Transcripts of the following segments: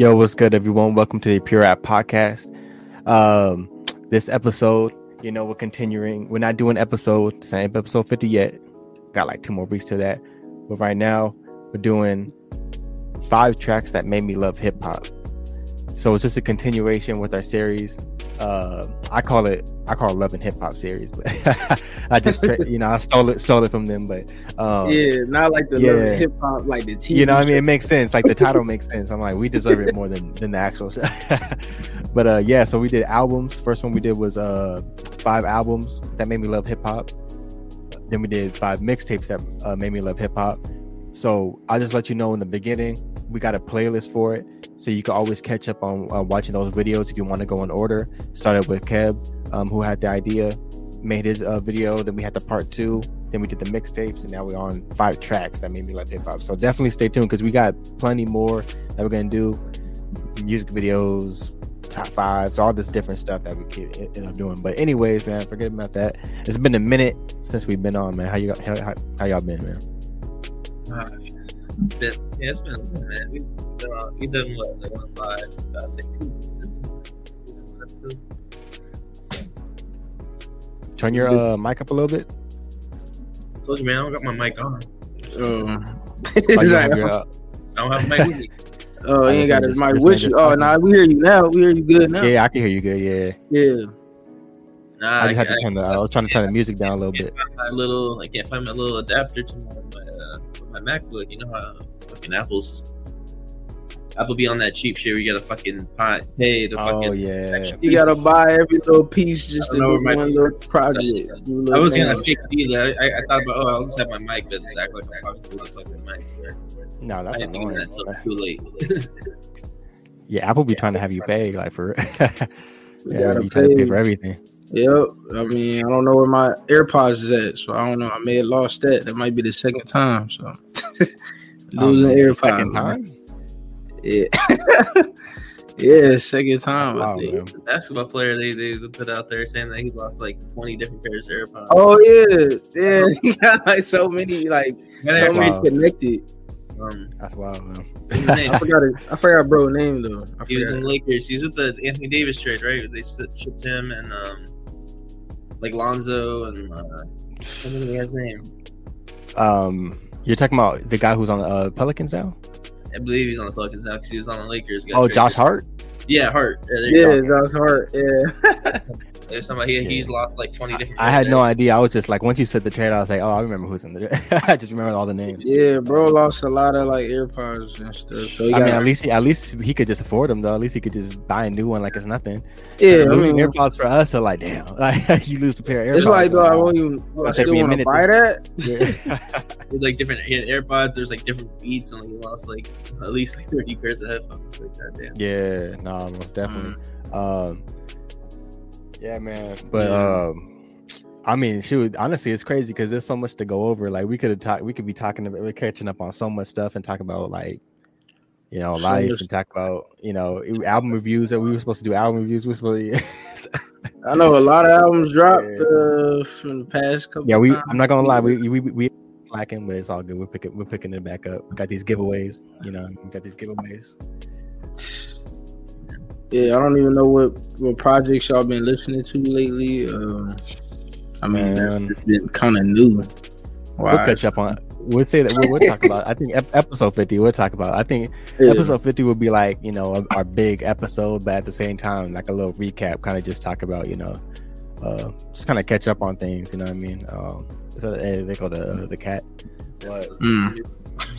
Yo, what's good, everyone? Welcome to the Pure App Podcast. Um, this episode, you know, we're continuing. We're not doing episode same episode fifty yet. Got like two more weeks to that, but right now we're doing five tracks that made me love hip hop. So it's just a continuation with our series. Uh, I call it I call it Love and Hip Hop series, but I just you know I stole it stole it from them. But um, yeah, not like the yeah. Hip Hop like the TV. you know what I mean? It makes sense. Like the title makes sense. I'm like, we deserve it more than than the actual. but uh, yeah. So we did albums. First one we did was uh five albums that made me love hip hop. Then we did five mixtapes that uh, made me love hip hop. So I'll just let you know in the beginning, we got a playlist for it, so you can always catch up on uh, watching those videos if you want to go in order. Started with Kev, um, who had the idea, made his uh, video. Then we had the part two. Then we did the mixtapes, and now we're on five tracks that made me love hip hop. So definitely stay tuned because we got plenty more that we're gonna do. Music videos, top fives, all this different stuff that we keep end up doing. But anyways, man, forget about that. It's been a minute since we've been on, man. How you how, how y'all been, man? Been, yeah, it's been a minute, man. We've done, uh, we done what, like one five, I think two weeks, isn't? Turn your uh, mic up a little bit. I Told you, man, I don't got my mic on. Um, Oh, you he's have your, uh, I don't have my mic with me. oh, I he just ain't got made his mic this with you. Oh, talking. nah, we hear you now. We hear you good now. yeah, I can hear you good. Yeah, Yeah. Nah, I just had to I- turn the. I was trying to turn the music down a little bit. can't my little, I can't find my little adapter to my my, MacBook. You know how fucking Apple's Apple be on that cheap shit where you gotta fucking pay, pay the Oh fucking. yeah, extra You piece. gotta buy every little piece just to don't know do where my- one little project. do a I little was gonna fake it either. I, I thought about, oh, I'll just have my mic, but just act like I'm talking the fucking mic. no, I that's didn't think annoying. that until too late. Yeah, Apple be trying to have you pay like for. Yeah, gotta you trying to pay pay. for everything. Yep. I mean, I don't know where my AirPods is at, so I don't know. I may have lost that. That might be the second time. So losing Um, AirPods. second time. Yeah. yeah, second time. Wow, I think. man. basketball player they, they put out there saying that he lost like 20 different pairs of AirPods. Oh yeah, yeah. He got like so many, like And so they're- many connected. um, That's wild, man. I forgot it. I forgot bro name though. I he was in Lakers. He's with the Anthony Davis trade, right? They shipped shipped him and um, like Lonzo and uh, I don't his name. Um, you're talking about the guy who's on uh, Pelicans now? I believe he's on the Pelicans now because he was on the Lakers. Oh, traded. Josh Hart. Yeah, Hart. Yeah, Yeah. Josh Hart. Yeah. There's somebody Yeah. he's lost like 20 different. I had no idea. I was just like, once you said the trade, I was like, oh, I remember who's in the. I just remember all the names. yeah, bro lost a lot of like AirPods and stuff. So he I got, mean, at least he, at least he could just afford them though. At least he could just buy a new one like it's nothing. yeah, I losing mean, AirPods for us are like, damn, like you lose a pair of AirPods. it's like though I wow. won't even. I still want to buy that. Yeah. With, like different he had AirPods. There's like different beats, and like, he lost like at least like 30 pairs of headphones. Like that, damn. Yeah, no, most definitely. Mm. Um, yeah, man. But Yeah. um, I mean, shoot, honestly, it's crazy because there's so much to go over. Like we could have talked, we could be talking, about, we're catching up on so much stuff and talk about like, you know, So life and talk about you know album reviews that we were supposed to do album reviews. We were supposed to. I know a lot of albums dropped Yeah. uh, from the past couple. yeah, we. times. I'm not gonna lie, we we we slacking, but it's all good. We're picking we're picking it back up. We got these giveaways, you know, we got these giveaways. Yeah, I don't even know what what projects y'all been listening to lately. Um, I mean, Man. it's been kind of new. We'll catch up on. We'll say that we'll, we'll talk about. I think episode 50. We'll talk about. I think Yeah. episode 50 will be like you know our big episode but at the same time like a little recap kind of just talk about you know uh just kind of catch up on things you know what i mean um so, eh, they call the uh, the cat but Mm.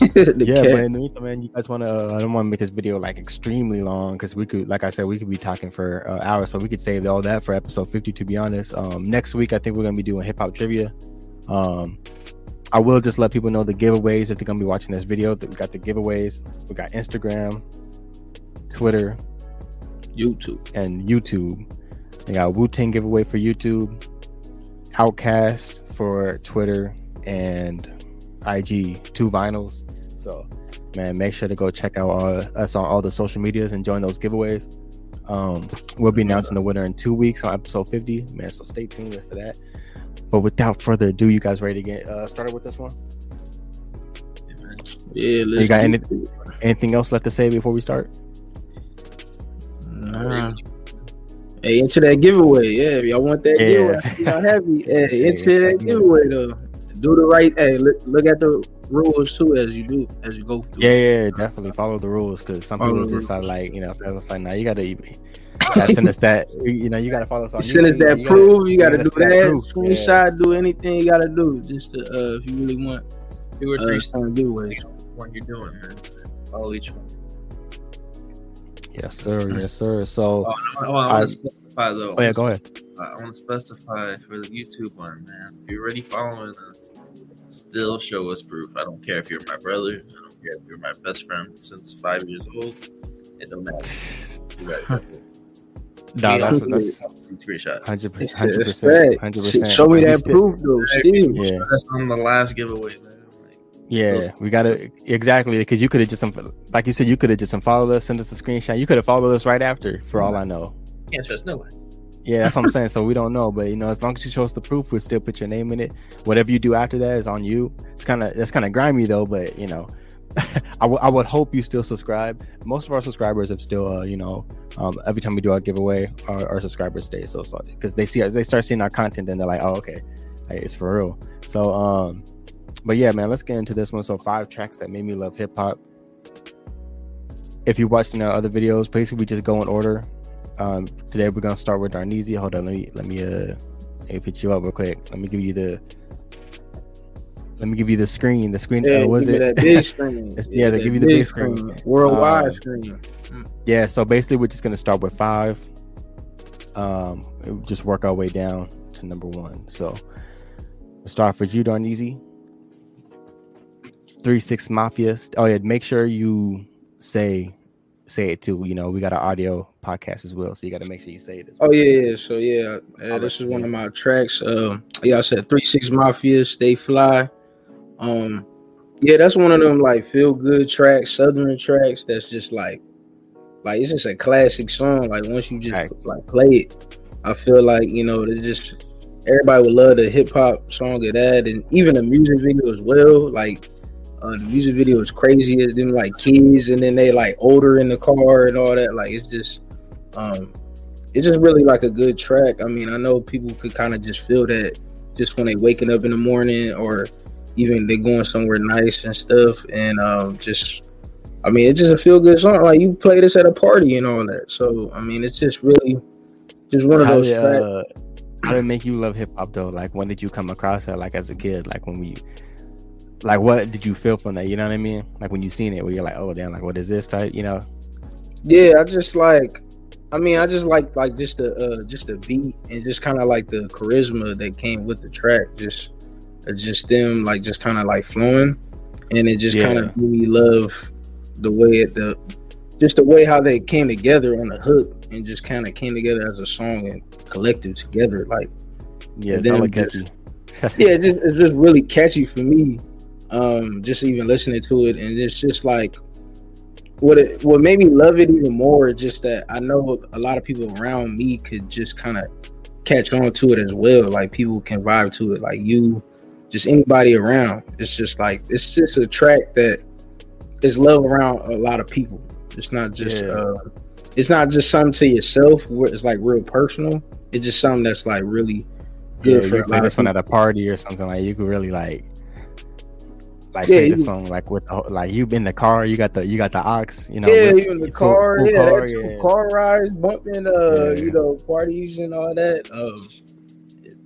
Yeah cat. but in the meantime man you guys want to i don't want to make this video like extremely long because we could like i said we could be talking for uh, hours so we could save all that for episode 50 to be honest um next week i think we're gonna be doing hip-hop trivia um I will just let people know the giveaways if they're gonna be watching this video. That we got the giveaways. We got Instagram, Twitter, YouTube. and YouTube. We got Wu Tang giveaway for YouTube, OutKast for Twitter, and IG two vinyls. So, man, make sure to go check out all, us on all the social medias and join those giveaways. Um, we'll be announcing the winner in two weeks on episode 50, man. So stay tuned for that. But without further ado, you guys ready to get uh, started with this one? Yeah, You got any- Anything else left to say before we start? Nah. Hey, into that giveaway. Yeah, if y'all want that Yeah. giveaway, y'all happy. Hey, into Yeah, that giveaway though. Do the right. Hey, look, look at the rules too as you do as you go through. Yeah, yeah, definitely follow the rules because some Follow people the just are like, you know, so it's like, now you gotta, you gotta send us that. You know, you gotta follow us on. Send us that you proof. You gotta send do us that. proof, yeah. Screenshot. Do anything you gotta do just to uh, if you really want Two or uh, three some giveaways. what you're doing, man. Follow each one. Yes, sir. Yes, sir. So, Oh, I, oh, I I- want to specify though. oh yeah, go ahead. I want to specify for the YouTube one, man. If you're already following us, still show us proof. I don't care if you're my brother. I don't care if you're my best friend since five years old. It don't matter. You got it. No, Yeah, that's I'm that's screenshot. hundred percent, hundred percent, fact. hundred Sh- percent. Show me that proof though, Steve. Yeah, That's on the last giveaway, man. Like, yeah, we gotta exactly because you could have just unf- like you said, you could have just unfollowed us, send us a screenshot. You could have followed us right after, for all I know. can't trust nobody. Yeah, that's what I'm saying. So we don't know, but you know, as long as you show us the proof, we'll still put your name in it. Whatever you do after that is on you. It's kind of that's kind of grimy though, but you know, I would- I would hope you still subscribe. Most of our subscribers have still, uh, you know, um, every time we do our giveaway, our, our subscribers stay. So because they see they start seeing our content, and they're like, oh okay, it's for real. So um, but yeah, man, let's get into this one. So five tracks that made me love hip hop. If you're watching our other videos, basically we just go in order. Um, today we're gonna start with Darneezy. Hold on, let me let me uh let me put you up real quick. Let me give you the let me give you the screen. The screen Yeah, uh, was it? big screen. It's- yeah, they give you the big screen. worldwide Um, screen. yeah, so basically we're just gonna start with five. Um just work our way down to number one. So we'll start for you, Darneezy. Three Six Mafia. Oh yeah, make sure you say say it too. You know, we got an audio podcast as well, so you got to make sure you say it. As well. Oh yeah, yeah. So yeah, uh, this is one of my tracks. Um, yeah, I said three six mafia, stay fly. Um, yeah, that's one of them like feel good tracks, southern tracks. That's just like, like it's just a classic song. Like once you just Facts. like play it, I feel like you know it's just everybody would love the hip hop song of that, and even the music video as well. Like. Uh, the music video is crazy as them like kids and then they like older in the car and all that like it's just um it's just really like a good track. I mean, I know people could kind of just feel that just when they waking up in the morning or even they going somewhere nice and stuff. And um, just, I mean, it's just a feel good song. Like you play this at a party and all that. So I mean, it's just really just one of How those did, uh, how did it make you love hip hop though? Like when did you come across that? Like as a kid, like when we, like what did you feel from that? You know what I mean? Like when you seen it, where you're like, oh damn, like what is this type? You know? Yeah, I just like. I mean, I just like like just the uh, just the beat and just kind of like the charisma that came with the track. Just uh, just them like just kind of like flowing, and it just Yeah. kind of made me love the way it the just the way how they came together on the hook and just kind of came together as a song and collective together. Like Yeah, it's then just- catchy. yeah, it just it's just really catchy for me. Um, just even listening to it, and it's just like what it what made me love it even more. is Just that I know a lot of people around me could just kind of catch on to it as well. Like people can vibe to it, like you, just anybody around. It's just like it's just a track that is love around a lot of people. It's not just Yeah. uh, it's not just something to yourself. It's like real personal. It's just something that's like really Yeah, good for you a play lot this of one at a party or something like you could really like like Yeah, play you- the song like with the, like you in the car, you got the you got the aux, you know. yeah, with- even the full- car, full yeah, car, yeah. car rides, bumping, uh, Yeah. you know, parties and all that. Um,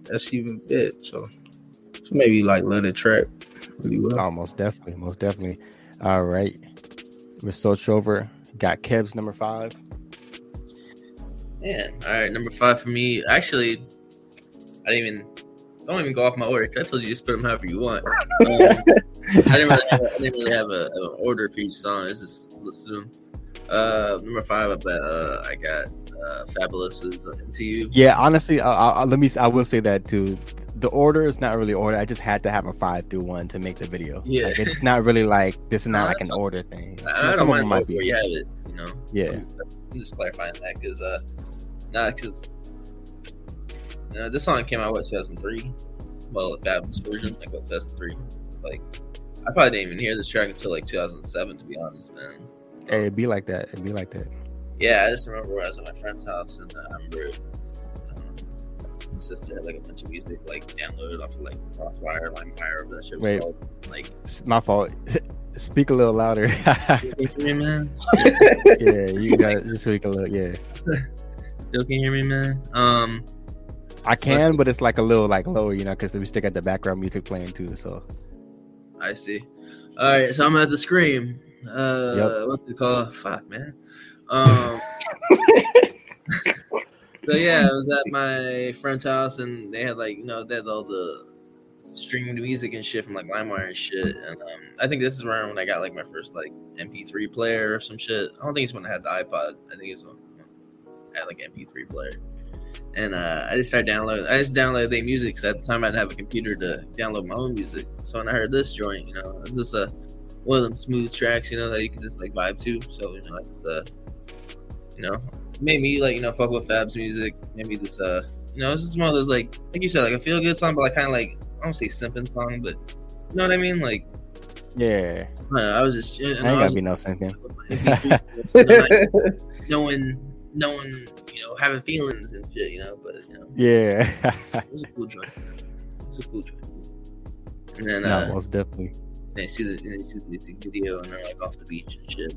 that's even it. So, so maybe like let it track really well. Oh, most definitely, most definitely. All right, we're switch over. Got Kev's number five. Man, all right, number five for me. Actually, I didn't even don't even go off my order. I told you just put them however you want. Um, I didn't really have, a, I didn't really have a, an order for each song. It's just listen to them. Uh, number five, I bet uh, I got uh, Fabolous is into you. Yeah, honestly, I, I, I- let me. I will say that too. The order is not really order. I just had to have a five through one to make the video. Yeah. Like, it's not really like this is not like an order thing. I, I Some don't of mind where you have it. You know. Yeah. I'm just, I'm just clarifying that because uh, not because uh, this song came out what 2003. Well, the Fabolous version, like what 2003. Like, I probably didn't even hear this track until like 2007. To be honest, man. Hey, it'd be like that. It'd be like that. Yeah, I just remember I was at my friend's house and uh, I remember um, my sister had like a bunch of music like downloaded off of like Crossfire, LimeWire, that shit was Wait. called. Like, It's my fault. Speak a little louder. you hear me, man? yeah, you got to speak a little. Yeah, Still can hear me, man? Um, I can, but it's like a little like lower, you know, because we still got the background music playing too. So I see. All right, so I'm at the Scream. Uh, Yep. what's it called? Fuck, man. Um, so yeah, I was at my friend's house, and they had like you know they had all the streaming music and shit from like LimeWire and shit. And um, I think this is around when I got like my first like MP3 player or some shit. I don't think it's when I had the iPod. I think it's when I had like MP3 player. And uh, I just started downloading. I just downloaded their music because at the time I didn't have a computer to download my own music. So when I heard this joint, you know, it's just a one of them smooth tracks, you know, that you can just like vibe to. So you know, I just uh, you know, made me like you know fuck with Fab's music. Maybe this uh, you know, it's just one of those like like you said, like a feel good song, but like kind of like I don't say simping song, but you know what I mean? Like yeah, I, know, I was just you I ain't know, I gotta was be no thinking. just- you know, like, knowing knowing you know having feelings and shit, you know, but you know. yeah, It was a cool joint. It was a cool joint. And then no, uh, most definitely. they see the they see the music video and they're like off the beach and shit.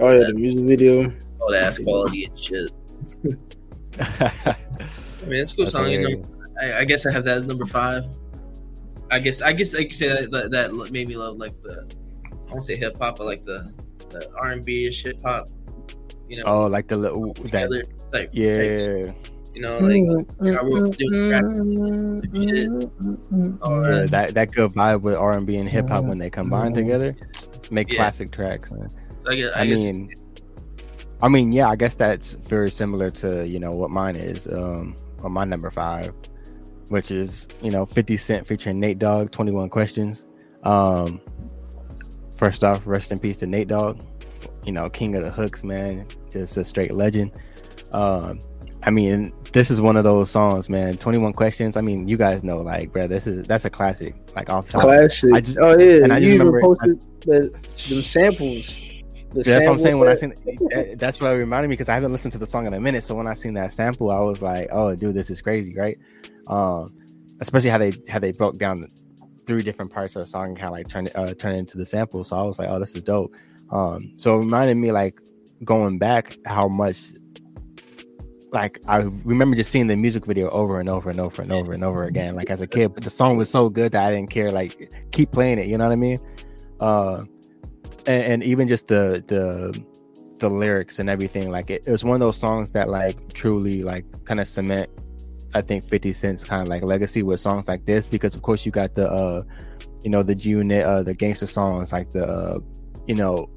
Oh yeah, the music video. All the ass quality and shit. I mean, it's a cool That's song. You know. I, I guess I have that as number five. I guess I guess like you say that, that, that made me love like the I won't say hip hop, but like the the R and B ish hip hop. You know, Oh, like the little that. together type, type, Yeah, you know, like mm, I wrote mm, doing mm, rap and yeah, that. that that good vibe with R and B and hip hop when they combine together, make Yeah. classic tracks. Man. So I, guess, I, I guess mean, I mean, yeah, I guess that's very similar to you know what mine is. Um, on my number five, which is you know Fifty Cent featuring Nate Dogg, Twenty One Questions. Um, first off, rest in peace to Nate Dogg. You know, king of the hooks, man, just a straight legend. Um, I mean, this is one of those songs, man. Twenty One Questions. I mean, you guys know, like, bro, this is that's a classic, like off top. Classic. I just- oh yeah, and I just you even posted the, them samples. The That's what I'm saying. When I seen that- that's what it reminded me because I haven't listened to the song in a minute. So when I seen that sample, I was like, "Oh, dude, this is crazy, right?" Um, especially how they how they broke down the three different parts of the song and kind of like turn it uh, turn it into the sample. So I was like, "Oh, this is dope." Um, so it reminded me like going back how much like I remember just seeing the music video over and over and over and over and over again, like as a kid. But the song was so good that I didn't care, like keep playing it. You know what I mean? Uh, and, and even just the the the lyrics and everything, like it, it was one of those songs that like truly like kind of cement. I think Fifty Cent's kind of like legacy with songs like this because of course you got the uh, you know the G Unit, uh, the gangster songs like the uh, you know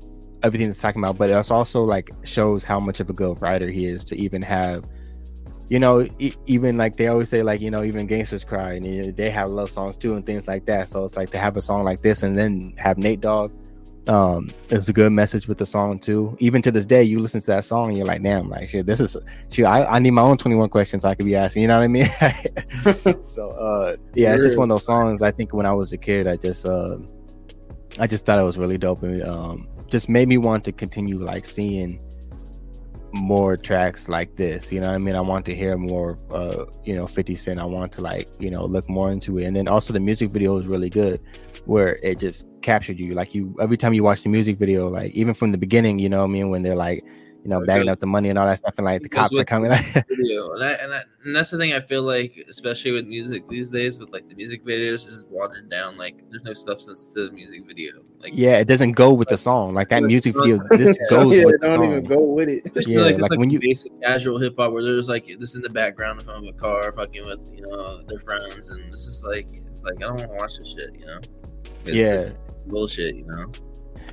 everything that's talking about, but it also like shows how much of a good writer he is to even have, you know, e- even like they always say like you know even gangsters cry and you know, they have love songs too and things like that. So it's like to have a song like this and then have Nate Dogg, um, it's a good message with the song too. Even to this day, you listen to that song and you're like, damn, like shit, this is shit. I, I need my own 21 questions I could be asking. You know what I mean? so uh, yeah, it's just one of those songs. I think when I was a kid, I just uh, I just thought it was really dope and um, just made me want to continue like seeing more tracks like this. You know I mean? I want to hear more uh, you know, 50 Cent. I want to like, you know, look more into it. And then also the music video is really good where it just captured you. Like you every time you watch the music video, like even from the beginning, you know what I mean, when they're like, you know, It bagging up the money and all that stuff and like the cops are coming like video, and, I, and, I, and that's the thing I feel like, especially with music these days, with like the music videos, is watered down. Like, there's no substance to the music video. Like, Yeah, it doesn't go with the song. Like that music video, this goes yeah, with the don't song. even go with it. Especially Yeah, like it's like like, when you- basic casual hip hop where there's like this in the background in front of a car, fucking with you know their friends, and it's just like it's like I don't want to watch this shit, you know. It's Yeah. bullshit, you know.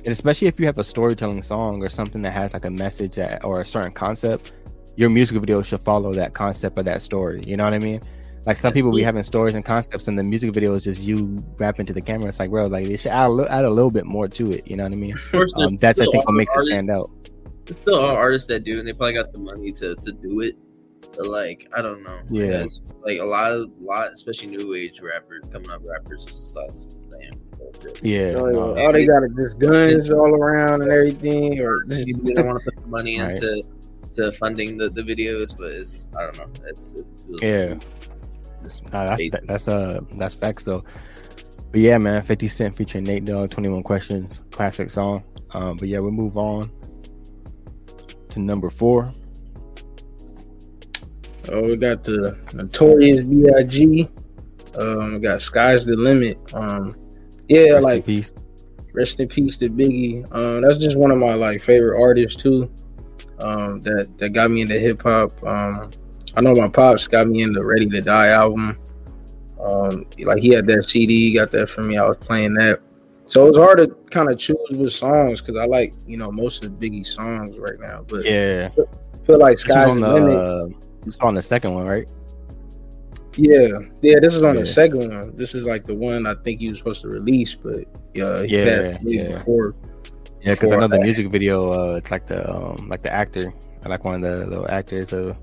And especially if you have a storytelling song or something that has like a message that, or a certain concept your music video should follow that concept of that story you know what i mean like some people be having stories and concepts and the music video is just you rapping to the camera it's like bro like they should add a, add a little bit more to it you know what i mean Of course, um, that's i think what makes it stand out There's still artists that do, and they probably got the money to to do it. But like, I don't know. Yeah. Like, like a lot of lot, especially new age rappers coming up, rappers just start the bullshit. Yeah Oh, no. yeah. All they got is just guns all around and everything, or just, they don't want to put the money Right. into to funding the, the videos, but it's just, I don't know. It's, it's, it was- Yeah. it's Nah, that's basic. that's uh that's facts though. But yeah, man, Fifty Cent featuring Nate Dogg, Twenty One Questions, classic song. Um, but yeah, we move on to number four. Oh, we got the Notorious B.I.G. Um, we got Sky's the Limit. Um, yeah, Rest in like peace. rest in peace to Biggie. Um, that's just one of my like favorite artists too. Um, that that got me into hip hop. Um, I know my pops got me into the Ready to Die album. Um, like he had that CD, he got that for me. I was playing that, so it was hard to kind of choose with songs because I like you know most of Biggie's songs right now. But Yeah, I feel like Sky's on the uh, on the second one, right? Yeah, yeah. This is on Yeah. the second one. This is like the one I think he was supposed to release, but yeah, he Yeah, yeah. before. Yeah, because I know the music video. Uh, it's like the um, like the actor. I like one of the little actors. So,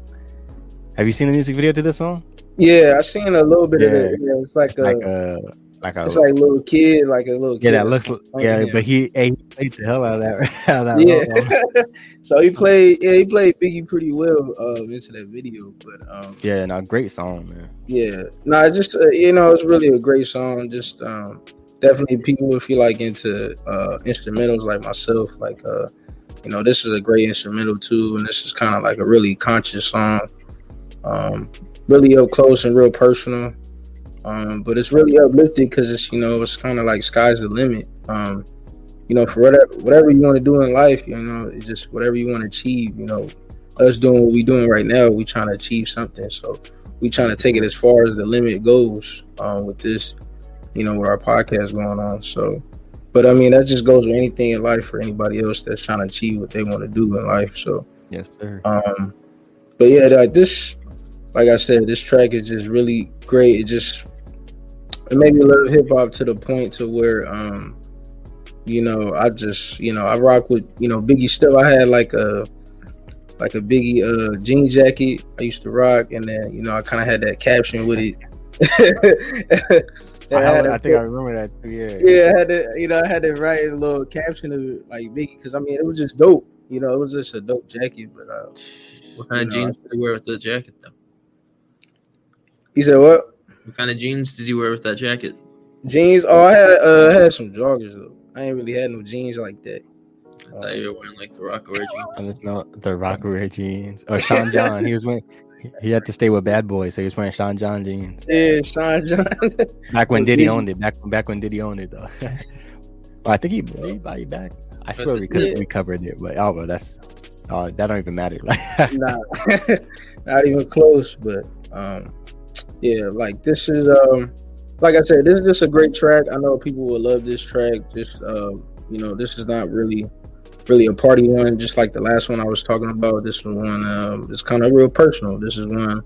have you seen the music video to this song? Yeah, I've seen a little bit of it. Yeah. Yeah, it's like It's a, like a like a it's like a little kid, like a little kid. yeah, that looks yeah, but he, hey, he played the hell out of that. out of that Yeah. so he played, yeah, he played Biggie pretty well uh, into that video. But um, yeah, no, great song, man. yeah, no, just uh, you know, it's really a great song. Just um, definitely people if you like into uh, instrumentals like myself, like uh, you know, this is a great instrumental too, and this is kind of like a really conscious song. Um, really up close and real personal. Um, but it's really uplifting because it's you know it's kind of like sky's the limit. Um, you know, for whatever whatever you want to do in life, you know, it's just whatever you want to achieve. You know, us doing what we doing right now, we trying to achieve something. So we trying to take it as far as the limit goes um, with this. You know, with our podcast going on. So, but I mean, that just goes with anything in life for anybody else that's trying to achieve what they want to do in life. So. Yes, sir. Um, but yeah, like this, like I said, this track is just really great. It just it made me love hip hop to the point to where, um, you know, I just, you know, I rock with, you know, Biggie stuff. I had like a like a Biggie uh jean jacket I used to rock, and then you know I kind of had that caption with it. I, had I a- think I remember that. Too, yeah. yeah, I had to, you know, I had to write a little caption of it, like Biggie, because I mean, it was just dope. You know, it was just a dope jacket. But uh, What kind of jeans did you wear with the jacket, though? he said, "What What kind of jeans did you wear with that jacket? jeans? Oh, I had, uh, I had some joggers though. I ain't really had no jeans like that. I thought you were wearing like the Rocawear jeans. And it's not the Rocawear jeans. Oh, Sean John. He was wearing. He had to stay with Bad Boy, so he was wearing Sean John jeans. Yeah, Sean John. Back when Diddy Diddy. owned it. Back back when Diddy owned it though. well, I think he did he buy it back. I swear we could Yeah. have we covered it, but oh, well, that's oh that don't even matter. nah, not even close. But um, yeah, like this is um, like I said, this is just a great track. I know people will love this track. Just um, you know, this is not really really a party one, just like the last one I was talking about. This one um, it's kind of real personal. This is one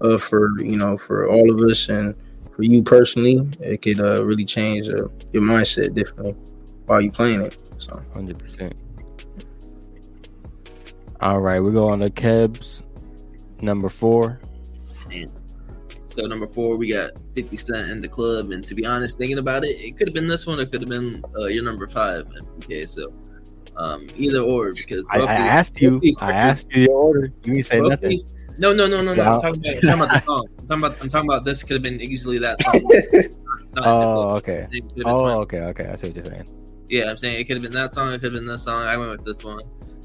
uh for you know for all of us and for you personally, it could uh, really change uh, your mindset differently while you playing it. So Hundred percent. All right, we go on to Kev's, number four. So number four, we got 50 Cent in the club, and to be honest, thinking about it, it could have been this one. It could have been uh, your number five, MCK. So um, either or, because I, I asked you. I asked you your order. You didn't say both nothing. no, no, no, no, no. I'm talking about, I'm talking about the song. I'm talking about, I'm talking about this. Could have been easily that song. Oh, okay. the- it could've been Oh, fine. okay, okay. I see what you're saying. Yeah, I'm saying it could have been that song. It could have been this song. I went with this one,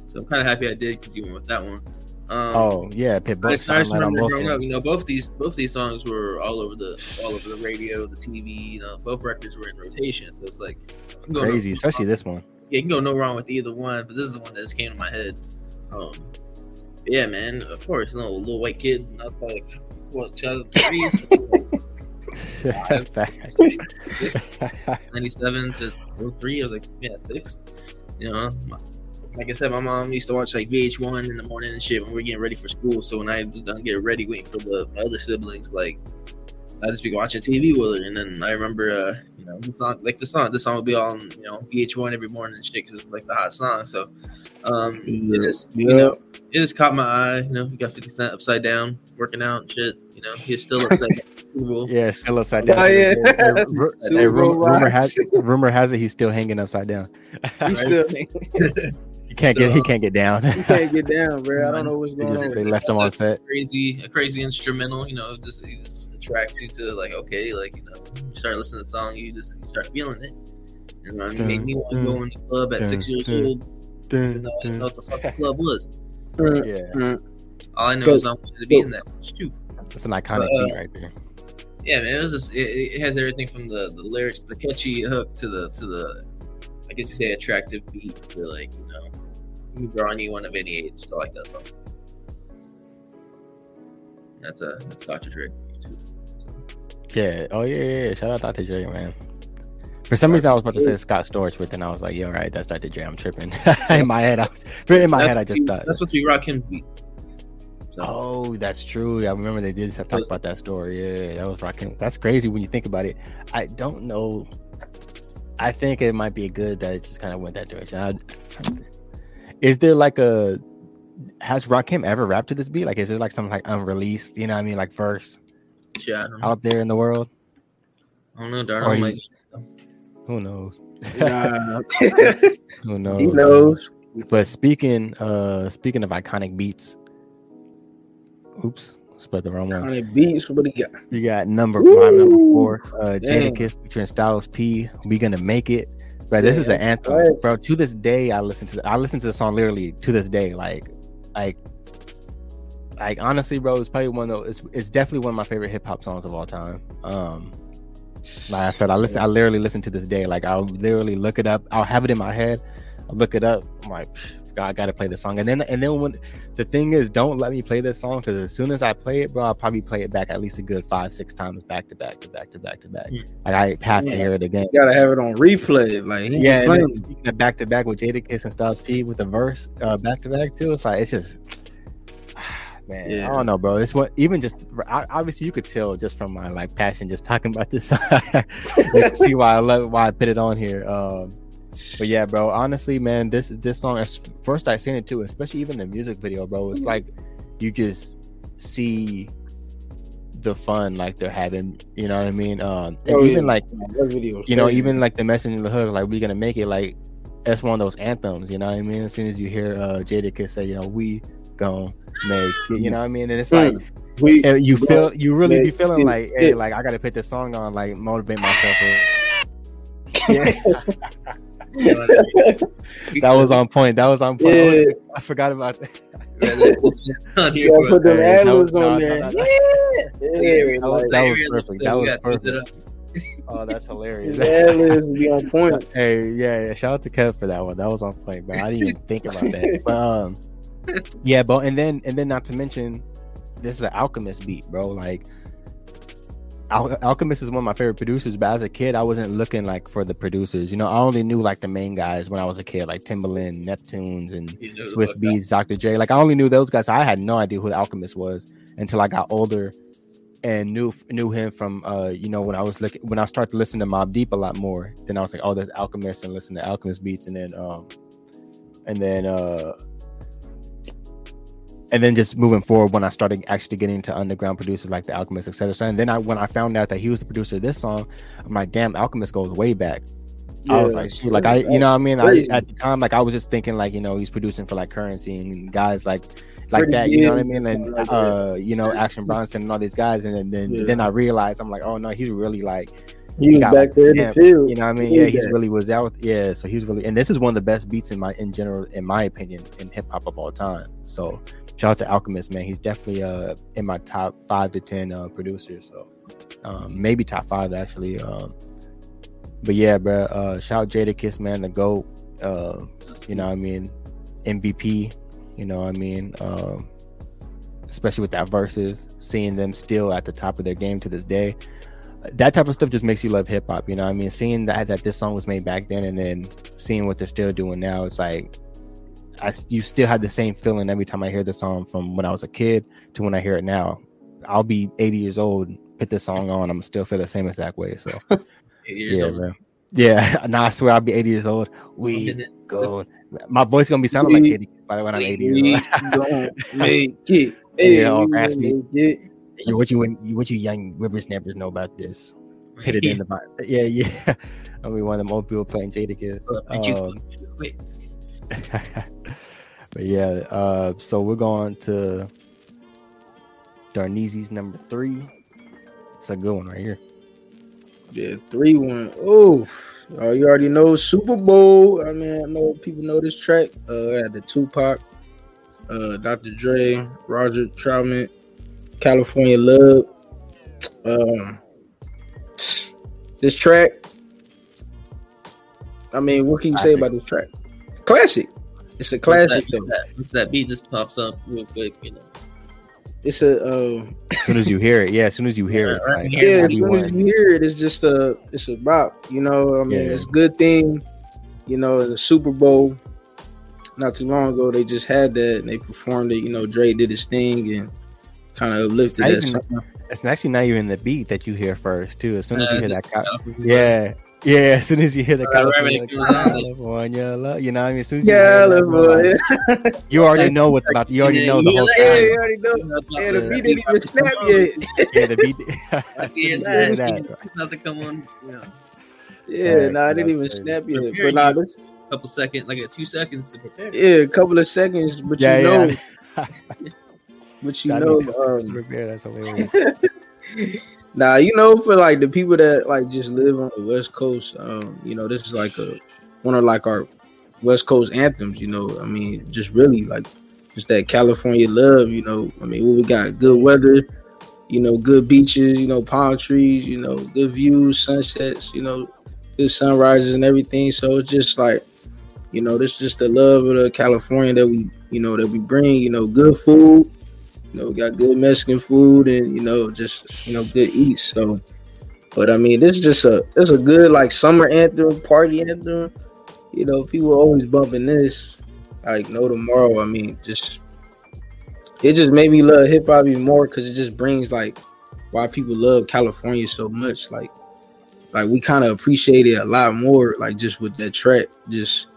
so I'm kind of happy I did because you went with that one. Um, Oh, yeah. Pitbull. I both just, I just sound right on remember growing up, you know, both these both these songs were all over the all over the radio, the TV. You know, both records were in rotation, so it's like you can go no- Crazy, especially this one. yeah, you can go no wrong with either one. But this is the one that just came to my head. Um, yeah, man, of course, no little white kid, not like what child three. 97 to 03. I was like, yeah, six. You know, my- like I said, my mom used to watch like VH1 in the morning and shit when we are getting ready for school. So when I was done getting ready, waiting for the my other siblings, like I just be watching TV with her. And then I remember, uh, you know, the song, like the song, the song would be on, you know, VH1 every morning and shit because it was like the hot song. So, um, it just, you know, it just caught my eye. You know, you got 50 Cent upside down, working out and shit. You know, he's still upside down. Yeah, still upside down. Oh, yeah. Hey, ru- hey, Super rumor vibes. has rumor has it he's still hanging upside down. He still, He can't So, get he can't get down. He can't get down, bro. I don't know what's going just- on. they left him on set. crazy, a crazy instrumental. You know, just it just attracts you to like okay, like you know, you start listening to the song, you just you start feeling it. You know, it made me want to go in the club at six dun, years dun, old. Even though I didn't know what the fuck the club was. Yeah. All I know is I wanted to be in that too. it's an iconic But, uh, beat right there. Yeah, man, it was just it, it has everything from the the lyrics, the catchy hook to the to the I guess you say attractive beat to like you know you can draw anyone of any age to like that song. That's a that's Dr. Dre too. Yeah. Oh yeah, yeah. Shout out Dr. Dre, man. For some reason, I was about to say Scott Storch, but then I was like, "Yo, right, that's Dr. Dre." I'm tripping. in my head, I was in my That's head. I just be- thought, that's supposed to be Rakim's beat. So, "Oh, that's true." I remember they did talk about that story. Yeah, that was rocking. That's crazy when you think about it. I don't know. I think it might be good that it just kind of went that direction. I, is there like a has Rakim ever rapped to this beat? Like, is there like some like unreleased, you know what I mean, like verse yeah, I don't know. out there in the world? I don't know, Darn. Or I he- might- Who knows? Nah. Who knows? he knows. But speaking uh speaking of iconic beats, oops, spelled the wrong one. Hundred beats. What he got? You got number Woo! my number four, uh Dang. Jadakiss featuring Styles P. We gonna make it. But this is an anthem, right. bro. To this day, I listen to the, I listen to the song literally to this day. Like, like, like honestly, bro, it's probably one of those. It's, it's definitely one of my favorite hip hop songs of all time. Um, like I said, I listen. I literally listen to this day. Like I'll literally look it up. I'll have it in my head. I'll look it up. I'm like, "Psh, God, I gotta play this song. And then and then when the thing is, don't let me play this song because as soon as I play it, bro, I'll probably play it back at least a good five, six times back to back to back to back to back. Hmm. Like I have to hear it again. You gotta have it on replay. Like Yeah, yeah, and then speaking of back to back with Jadakiss and Styles P with the verse uh, back to back too, it's like it's just man, Yeah. I don't know, bro. It's what even just obviously you could tell just from my like passion just talking about this. you can see why I love why I put it on here. Um, but yeah, bro. Honestly, man, this this song. as- First, I seen it too, especially even the music video, bro. It's like you just see the fun like they're having. You know what I mean? Um, and Oh, even yeah. like you know, crazy. even like the message in the hood, like we gonna make it. Like that's one of those anthems. You know what I mean? As soon as you hear uh Jadakiss say, you know, we gonna make it. You know what I mean? And it's like we you feel you really be feeling like, hey, like I gotta put this song on, like motivate myself. Yeah. You know, that was on point. That was on point. yeah. I forgot about that. on You here, gotta put bro. them Hey, ad no, libs on no, there. no, no. Yeah, That was- that was perfect. That was gotta put it perfect. Oh, that's hilarious. the ad libs be on point. hey, yeah, yeah, shout out to Kev for that one. That was on point, bro. I didn't even think about that. But um, yeah, but and then and then not to mention, this is an Alchemist beat, bro. Like, Al- Alchemist is one of my favorite producers. But as a kid, I wasn't looking like for the producers. You know, I only knew like the main guys when I was a kid, like Timbaland, Neptunes, and Swizz Beatz, Dr. J. Like I only knew those guys. I had no idea who Alchemist was until I got older and knew knew him from uh you know when I was looking when I started to listen to Mobb Deep a lot more. Then I was like, oh, there's Alchemist and listen to Alchemist beats, and then um and then uh and then just moving forward when I started actually getting to underground producers like the Alchemist, etc. So, and then I when I found out that he was the producer of this song, I'm like, damn, Alchemist goes way back. I was like, shoot, like I, you know, what I mean, I, at the time, like I was just thinking, like you know, he's producing for like Curren$y and guys like, like that, you know what I mean, and like uh, you know, Action Bronson and all these guys, and then then, Yeah. then I realized, I'm like, oh no, he's really like, He was got, back like, there in the field. you know, what I mean, Yeah, yeah, he's really was out, yeah, so he's really, and this is one of the best beats in my in general, in my opinion, in hip hop of all time. So shout out to Alchemist, man, he's definitely uh in my top five to ten uh producers, so um maybe top five actually, um. But yeah, bro. Uh, shout out Jadakiss, man, the goat. Uh, you know, what I mean, MVP. You know, I mean, um, especially with that verses, seeing them still at the top of their game to this day. That type of stuff just makes you love hip hop. You know, I mean, seeing that that this song was made back then, and then seeing what they're still doing now, it's like. I, you still have the same feeling every time I hear the song from when I was a kid to when I hear it now. I'll be 80 years old, put this song on, I'm still feel the same exact way. So yeah, old. man. Yeah, no, I swear I'll be 80 years old. We go. My voice gonna be sounding like Katie by the way when I'm we- 80 years old. make it. Yeah, all raspy. make it. You- what you what you young whippersnappers know about this? Hit it in the bot. Yeah, yeah. I mean, one of them old people playing but you- Um, wait. but yeah, uh, so we're going to Darneezy's number three. It's a good one right here. Yeah, three one. Oh, uh, you already know Super Bowl. I mean, I know people know this track. Uh, had the Tupac, uh, Dr. Dre, Roger Troutman, California Love. Um, this track. I mean, what can you say about this track? Classic. It's a classic Once though. that, once that beat just pops up real quick, you know. It's a uh, As soon as you hear it, yeah, as soon as you hear it, Right like, yeah. As how do you soon as you hear it, it's just a it's a bop. You know, I mean, Yeah. it's a good thing. You know, the Super Bowl not too long ago, they just had that and they performed it. You know, Dre did his thing and kind of uplifted I that. even- song. It's actually not even the beat that you hear first, too. As soon as Uh, you hear that, just ca- California. yeah, yeah. As soon as you hear the Right, right California, it comes on, like- California, you know, I mean, as soon as you hear that, California. like, you already know what's about. You already know the you whole hear Yeah, you already know. Yeah, the beat didn't even snap yet. Yeah, the beat. as soon as that. that, about to come on. You know, Yeah, Right, nah, it didn't even crazy. snap yet. But nah, this, a couple seconds, like a two seconds to prepare. yeah, a couple of seconds, but Yeah, you yeah. know, but you Shout know, out to Sisters um, Repair, that's hilarious. Nah, you know, for like the people that like just live on the West Coast, um, you know, this is like a one of like our West Coast anthems. You know, I mean, just really like just that California love. You know, I mean, we got good weather, you know, good beaches, you know, palm trees, you know, good views, sunsets, you know, good sunrises and everything. So it's just like, you know, this is just the love of the California that we, you know, that we bring. You know, good food. You know, we got good Mexican food and you know, just you know, good eats. So, but I mean, this is just a this a good like summer anthem, party anthem. You know, people always bumping this. Like no tomorrow. I mean, just it just made me love hip hop even more because it just brings like why people love California so much. Like, like we kind of appreciate it a lot more. Like just with that track, just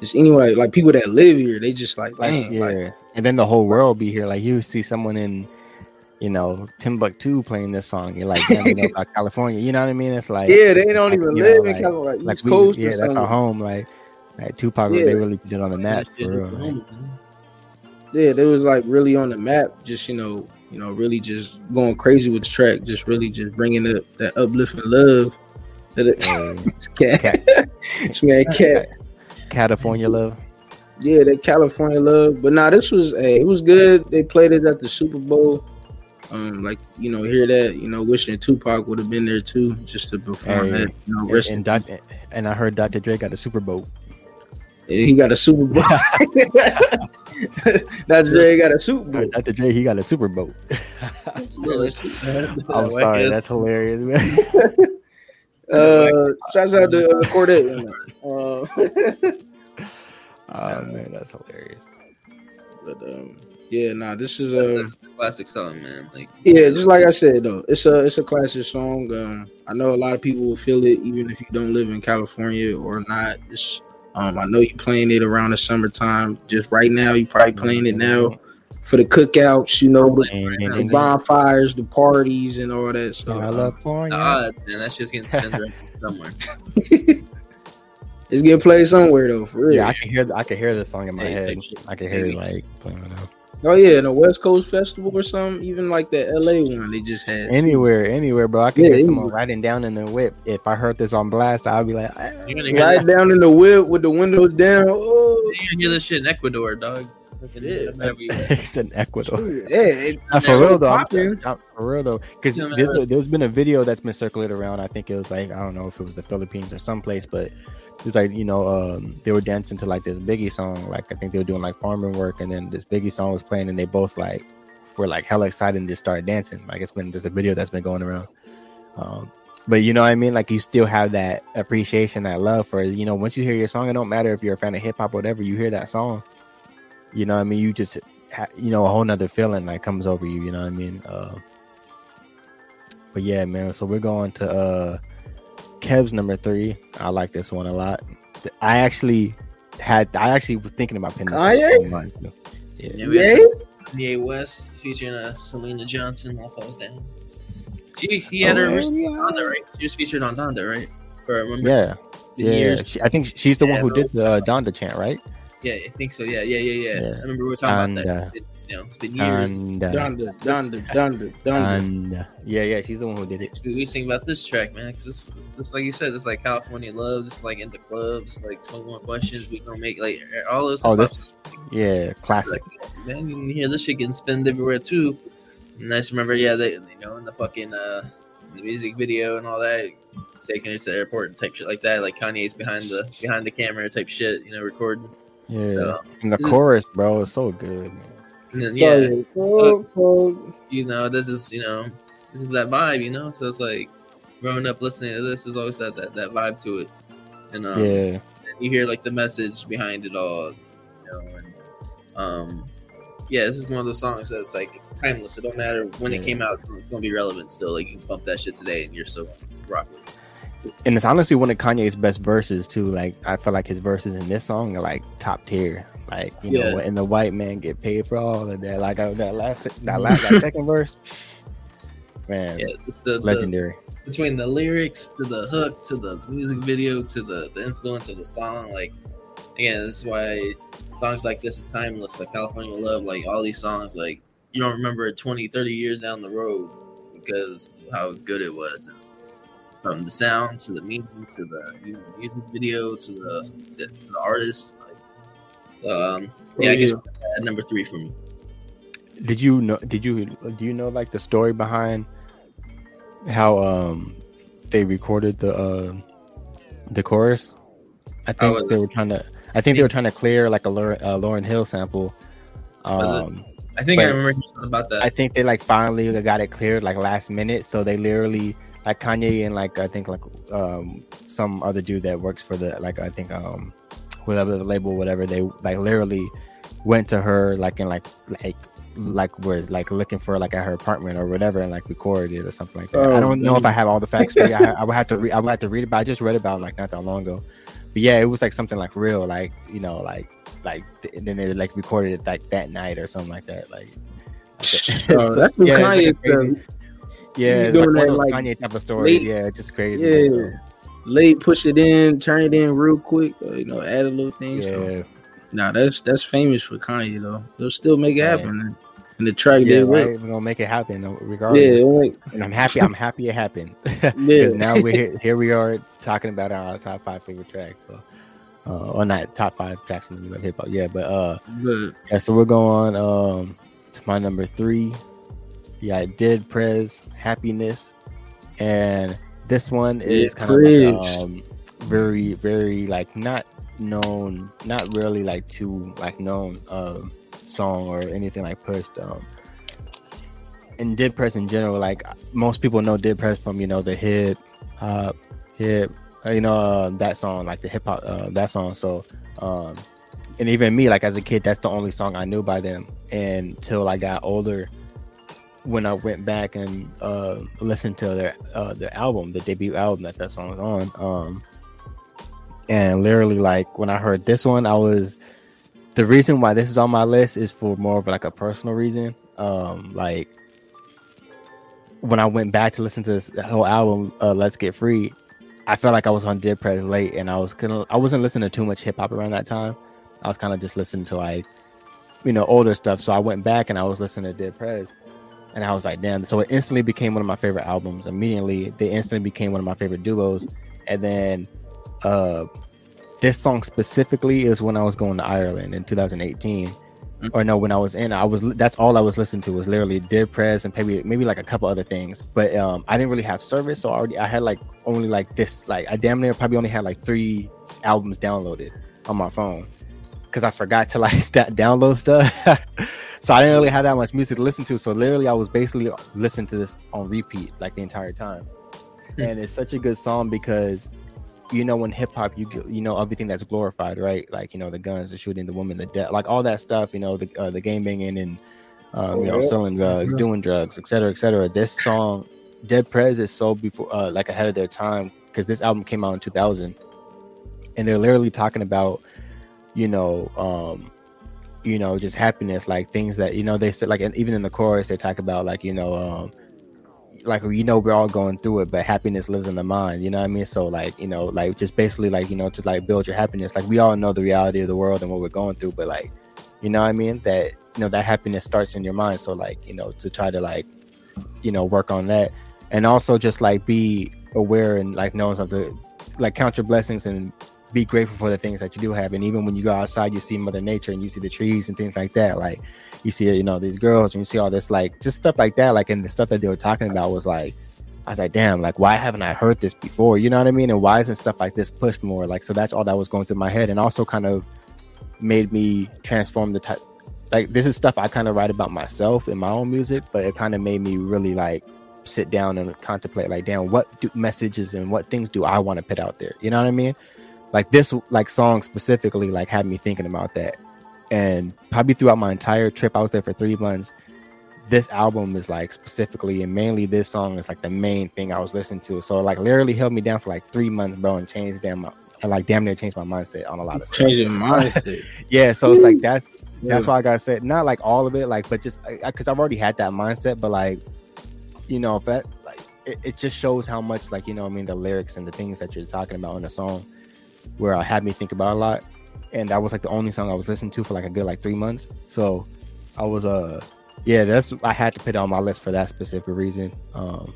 just anyway, like people that live here, they just like, Like, man, yeah, like and then the whole world be here. Like you see someone in, you know, Timbuktu playing this song. You're like, damn, they know about California. You know what I mean? It's like, yeah, they don't like, even live know, in like, California, like, like East we, yeah, that's our home. Like, like Tupac, Yeah. they really put it on the map Shit, for real. like. yeah, they was like really on the map. Just you know, you know, really just going crazy with the track. Just really just bringing up that uplifting love. To the Yeah. cat, Cat. this man, cat. California love. Yeah, that California love. But nah, this was hey, it was good. They played it at the Super Bowl. Um, like you know, hear that. You know, wishing Tupac would have been there too, just to perform Hey, that. You know, And, and, Doc, and I heard Dr. Dre got a Super Bowl. Yeah, he got a Super Bowl. That Dre got a Super Bowl. Dr. Dre, he got a Super Bowl. I'm sorry, that's hilarious, man. Uh, shouts out to uh, Cordet. Uh, Oh man, that's hilarious. but um, yeah, nah, this is That's uh, a classic song, man. Like, yeah, just like I said though, it's a it's a classic song. Um, I know a lot of people will feel it even if you don't live in California or not. It's, um, I know you're playing it around the summertime. Just right now, you probably playing it now for the cookouts. You know, the, Ding, ding, the ding, ding. bonfires, the parties, and all that. So uh, California. the odds, man. That shit's getting spent right somewhere. it's getting played somewhere though, for real. Yeah, I can hear the, I can hear the song in my Hey, head. I can hear it like playing it out. Oh yeah, in a West Coast festival or something, even like the LA one they just had. Anywhere, anywhere, bro. I can Yeah, hear someone riding down in the whip. If I heard this on blast, I'd be like, ah. You're gonna hear, Right this, down in the whip with the windows down. Oh, you're hear this shit in Ecuador, dog. Fucking- Yeah. whatever you- it's in Ecuador. yeah, it- for real though, I'm. I'm- for real though, because there's, there's been a video that's been circulated around. I think it was like I don't know if it was the Philippines or someplace, but it was like you know um, they were dancing to like this Biggie song. Like I think they were doing like farming work, and then this Biggie song was playing, and they both like were like hella excited and just started dancing. Like it's been there's a video that's been going around. Um, but you know what I mean? Like you still have that appreciation, that love for you know. Once you hear your song, it don't matter if you're a fan of hip hop or whatever. You hear that song, you know what I mean? You just you know a whole nother feeling like comes over you. You know what I mean? Uh, but yeah, man. So we're going to uh Kev's number three. I like this one a lot. I actually had I actually was thinking about pinning this one Kanye? so much, too. Yeah. Yeah, we had Kanye West featuring uh, Syleena Johnson. All falls down. She he had her Oh, recently yeah. on Donda, right? She was featured on Donda, right? For I remember Yeah, the yeah. She, I think she's the one who did the uh, Donda chant, right? Yeah, I think so. Yeah, yeah, yeah, yeah. Yeah. I remember we were talking about that. It, you know, it's been years. Donda. Donda, Donda, Donda, Donda. Donda. Yeah, yeah, she's the one who did it. we, we sing about this track, man. Because this, this, like you said, it's like California loves, it's like in the clubs, like Twenty One Questions. We gonna make like all those. Oh, this, yeah, classic. like, man, you can hear this shit getting spinned everywhere too. And I just remember, yeah, they, you know, in the fucking uh, the music video and all that, taking it to the airport and type shit like that. Like Kanye's behind the behind the camera type shit, you know, recording. Yeah, So, and the this is- chorus, bro, is so good. Man. And then yeah, oh, you know, this is you know, this is that vibe, you know. So it's like growing up listening to this is always that that, that vibe to it, and um, Yeah, you hear like the message behind it all, you know, and um, yeah, this is one of those songs that's like it's timeless. It don't matter when it came out, it's gonna be relevant still. Like you can bump that shit today, and you're still rock with it. and it's honestly one of Kanye's best verses too. Like I feel like his verses in this song are like top tier. Like you know, and the white man get paid for all of that. Like that last, that mm-hmm. last, that second verse, man, Yeah, it's the, the legendary. between the lyrics to the hook to the music video to the, the influence of the song like again this is why songs like this is timeless like california love like all these songs like you don't remember it 20 30 years down the road because of how good it was from the sound to the meaning to the music video to the to, to the artist um yeah i guess at number three for me Did you know? Did you do you know like the story behind how um they recorded the uh the chorus? I think was they were trying to. I think they were trying to clear like a Lauren, uh, Lauryn Hill sample. Um, i think i remember something about that I think they like finally got it cleared like last minute, so they literally like Kanye and like I think like um some other dude that works for the like I think um whatever the label whatever they like literally went to her like in like like like was like looking for like at her apartment or whatever and like recorded it or something like that. I Oh, don't know if. I have all the facts. I, I would have to re- I would have to read it, but I just read about it like not that long ago. But yeah, it was like something like real, like you know, like like th- and then they like recorded it like that night or something like that. Like Oh, that's Yeah, like Kanye does. yeah, You it's doing like one of those like, Kanye type of stories. late- yeah, just crazy. Yeah. So, Late, push it in, turn it in real quick. Uh, you know, add a little things. yeah, Nah, that's that's famous for Kanye though. They'll still make it Yeah. happen. And the track yeah, did right. We're gonna make it happen uh, Yeah, regardless. like, And I'm happy. I'm happy it happened because Yeah. now we're here, here. We are talking about our top five favorite tracks. So, uh, or not top five tracks in the hip hop. Yeah, but uh, but yeah. So we're going um to my number three. Yeah, I did Prez happiness, and this one is kind of like, um very very like not known, not really like too like known um song or anything like pushed. Um, and Dead Prez in general, like most people know Dead Prez from you know the hip hop, hip, uh, you know uh, that song, like the hip hop uh, that song. So, um, and even me, like as a kid, that's the only song I knew by them. Until I got older, when I went back and uh, listened to their uh, their album, the debut album that that song was on, um, and literally like when I heard this one, I was the reason why this is on my list is for more of like a personal reason. Um, like when I went back to listen to this whole album, uh, "Let's Get Free," I felt like I was on Dead Prez late, and I was kind I wasn't listening to too much hip hop around that time. I was kind of just listening to like you know older stuff. So I went back and I was listening to Dead Prez, and I was like, damn! So it instantly became one of my favorite albums. Immediately, they instantly became one of my favorite duos, and then uh this song specifically is when I was going to Ireland in 2018. Or no, when I was in, I was that's all I was listening to was literally Dead Prez and maybe maybe like a couple other things. But um I didn't really have service, so I already I had like only like this like I damn near probably only had like three albums downloaded on my phone because I forgot to like st- download stuff. so I didn't really have that much music to listen to. So literally, I was basically listening to this on repeat like the entire time. and it's such a good song because you know when hip hop you you know everything that's glorified, right? Like you know the guns, the shooting, the woman, the death, like all that stuff. You know the uh, the game banging and um, you know Yeah. selling drugs, Mhm. doing drugs, etc., etc. This song, Dead Prez, is so before uh, like ahead of their time because this album came out in 2000, and they're literally talking about you know um you know just happiness like things that you know they said like and even in the chorus they talk about like you know um like you know we're all going through it but happiness lives in the mind you know what i mean? So like you know like just basically like you know to like build your happiness. Like we all know the reality of the world and what we're going through but like you know what i mean? That you know that happiness starts in your mind. So like you know to try to like you know work on that. And also just like be aware and like knowing something like count your blessings and be grateful for the things that you do have and even when you go outside you see mother nature and you see the trees and things like that like you see you know these girls and you see all this like just stuff like that like and the stuff that they were talking about was like I was like, damn, like why haven't I heard this before? You know what I mean? And why isn't stuff like this pushed more? Like, so that's all that was going through my head, and also kind of made me transform the type. Like, this is stuff I kind of write about myself in my own music, but it kind of made me really like sit down and contemplate, like, damn, what do, messages and what things do I want to put out there? You know what I mean? Like this, like song specifically, like had me thinking about that, and probably throughout my entire trip, I was there for three months this album is like specifically and mainly this song is like the main thing I was listening to. So like literally held me down for like three months, bro, and changed damn and like damn near changed my mindset on a lot of stuff. Changing mindset. yeah, so it's like that's that's why I gotta say not like all of it, like but just because I've already had that mindset, but like you know if that like it, it just shows how much like you know I mean the lyrics and the things that you're talking about in the song where I had me think about a lot, and that was like the only song I was listening to for like a good like three months. So I was uh yeah, that's I had to put it on my list for that specific reason. Um,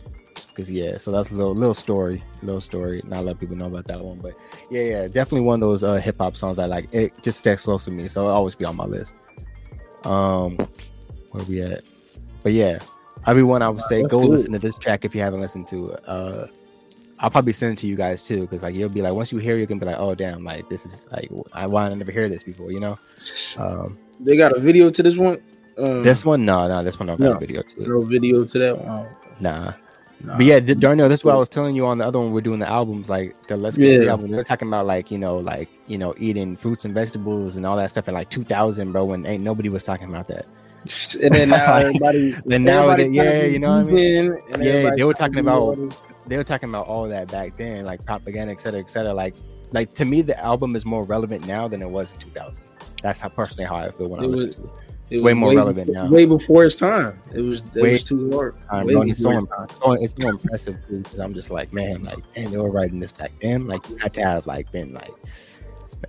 because yeah, so that's a little little story, little story. Not let people know about that one, but yeah, yeah, definitely one of those uh, hip hop songs that like it just sticks close to me, so it'll always be on my list. Um, where we at? But yeah, everyone, I would say go listen to this track if you haven't listened to it. Uh, I'll probably send it to you guys too, because like you'll be like, once you hear, you can be like, oh damn, like this is like I want to never hear this before, you know. Um, they got a video to this one. Um, this one, no, no, this one don't got no, a video to it. No video to that one. Nah. nah. But yeah, Darnell, that's what I was telling you on the other one. We're doing the albums, like the Let's Get yeah. album. They're talking about like you know, like you know, eating fruits and vegetables and all that stuff in like 2000, bro. When ain't nobody was talking about that. And then now everybody, then now, everybody yeah, you know what I mean. Yeah, they were talking about they were talking about all that back then, like propaganda, et cetera, et cetera. Like, like to me, the album is more relevant now than it was in 2000. That's how personally how I feel when it I listen was, to it. It's way more way, relevant now. Way before its time. It was it way was too hard. Time, bro, it's, so, so, it's so impressive because I'm just like, man, like, and they were writing this back then. Like, you had to have like been like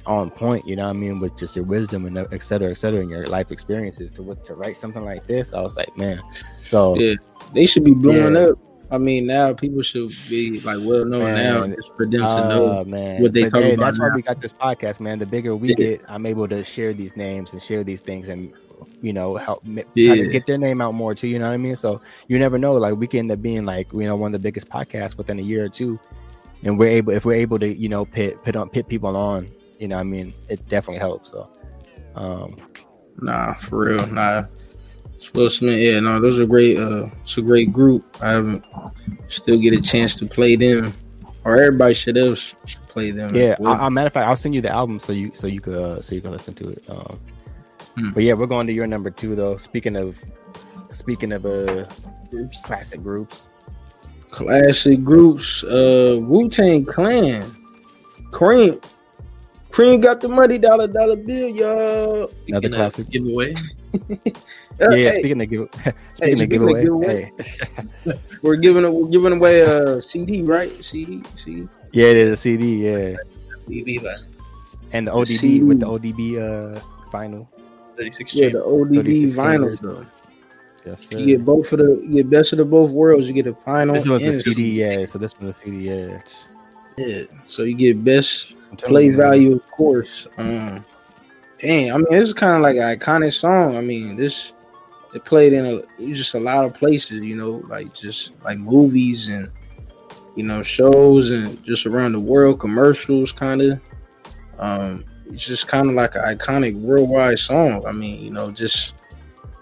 on point, you know what I mean, with just your wisdom and et cetera, et cetera, and your life experiences to to write something like this. I was like, man, so yeah, they should be blowing yeah. up. I mean, now people should be like well known now just for them uh, to know man. what they talk hey, about. That's now. why we got this podcast, man. The bigger we yeah. get, I'm able to share these names and share these things and you know help yeah. try to get their name out more too. You know what I mean? So you never know. Like we can end up being like you know one of the biggest podcasts within a year or two, and we're able if we're able to you know pit pit on pit people on. You know, I mean, it definitely helps. So, um, nah, for real, nah. Will Smith, yeah, no, those are great. Uh, it's a great group. I haven't still get a chance to play them, or everybody should else should play them. Yeah, well. I, I, matter of fact, I'll send you the album so you so you could uh, so you can listen to it. Um, Hmm. But yeah, we're going to your number two though. Speaking of speaking of uh groups, classic groups. Classic groups, uh Wu Tang Clan. Cream. Cream got the money dollar dollar bill, y'all. Another classic giveaway. Uh, yeah, hey, speaking of give, speaking hey, of giveaway, giveaway. Hey. we're giving a, we're giving away a CD, right? CD, CD. Yeah, it is a CD. Yeah. And the ODB CD. with the ODB uh vinyl. 36 Yeah, the ODB vinyl though. Yes, sir. You get both of the you get best of the both worlds. You get a vinyl. This was the CD, yeah. So this was the CD, yeah. Yeah. So you get best play you, value, of course. Um, dang, I mean, this is kind of like an iconic song. I mean, this it played in a just a lot of places. You know, like just like movies and you know shows and just around the world, commercials, kind of. Um, it's just kind of like an iconic worldwide song. I mean, you know, just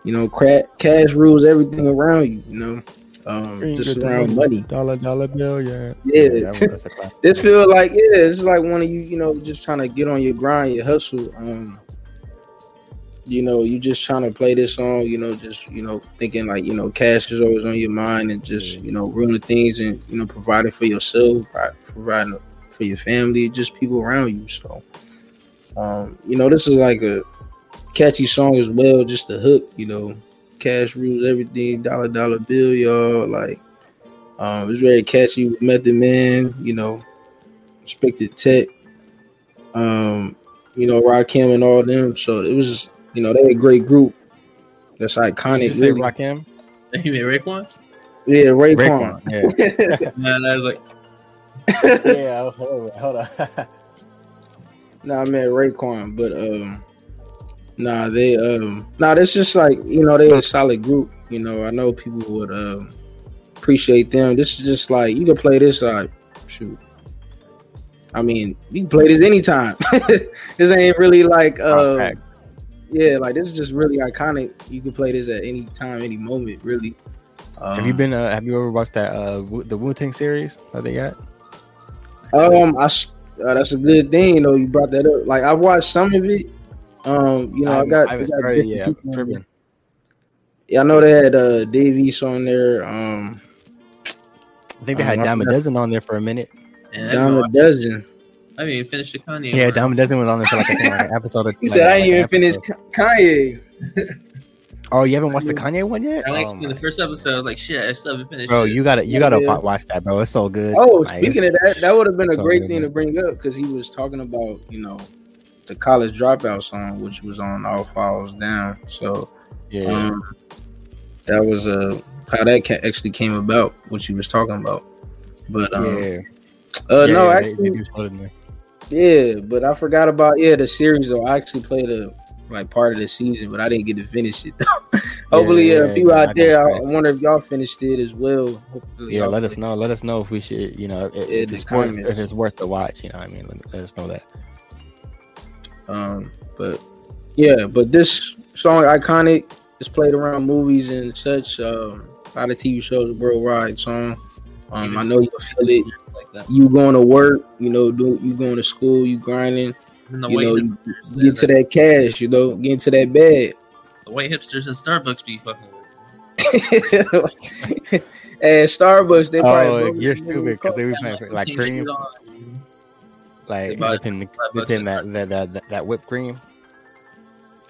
you know, cash rules everything around you. You know, um, just around money. Dollar dollar bill, yeah. Yeah, yeah this feel like yeah, it's like one of you, you know, just trying to get on your grind, your hustle. Um, you know, you just trying to play this song, you know, just you know, thinking like you know, cash is always on your mind, and just you know, ruining things and you know, providing for yourself, providing for your family, just people around you. So um, you know, this is like a catchy song as well, just the hook, you know. Cash rules everything, dollar dollar bill, y'all. Like Um, it was very catchy with Method Man, you know, Inspectah Deck, um, you know, Rakim and all them. So it was, you know, they a great group. That's iconic. Did you say really. Rakim? You mean Raekwon? Yeah, Raekwon. Raekwon. Yeah. Man, I was like, yeah. I was- Hold on. Hold on. Nah, I meant Raekwon, but um, nah, they um, nah, that's just like you know they're a solid group. You know, I know people would um appreciate them. This is just like you can play this like shoot. I mean, you can play this anytime. this ain't really like uh, Fact. Yeah, like this is just really iconic. You can play this at any time, any moment, really. Um, Have you been? Uh, have you ever watched that uh Wu- the Wu Tang series that they got? Um, I s- uh, that's a good thing. You know, you brought that up. Like I watched some of it. Um, you know, I, haven't- got, I haven't I got started different yet. people I'm tripping. Yeah, I know they had uh Dave East on there. Um, I think they had Um, I Diamond forgot- Dozen on there for a minute. man, I a watched- dozen. I haven't even finished the Kanye. Yeah, one. Diamond Dozen was on there for like, I think, like an episode. Of, You like, said I like ain't an even finished episode. Ka- Kanye. Oh, you haven't watched the Kanye one yet? I like Oh, the first episode. I was like, shit, I still haven't finished. bro, it. you gotta you gotta Yeah. watch that, bro. It's so good. Oh, Like, speaking of that, that would have been a so great good, thing to bring up because he was talking about you know the college dropout song, which was on All Falls Down. So yeah, um, that was uh how that ca- actually came about, what you was talking about. But um, yeah. uh, Yeah, no, yeah, they- actually, they Yeah, but I forgot about yeah the series though. I actually played a like part of the season, but I didn't get to finish it. Hopefully, Yeah, uh, yeah, I out there, I. I wonder if y'all finished it as well. Hopefully Yeah, let us know. Let us know if we should, you know, if, it's worth if it's worth the watch. You know, what I mean, let, let us know that. Um, but yeah, but this song iconic. It's played around movies and such. Um, a lot of TV shows, worldwide song. Um, I know you feel it. Like that. You going to work, you know, do you going to school, you grinding, And the you white, know, you get to that cash, you know, get into that bed. the white hipsters and Starbucks be fucking. With. And Starbucks, they probably Oh, broke you're it. stupid because they were playing for, like Change cream, like They bought dipping, for dipping that, that that that that whipped cream.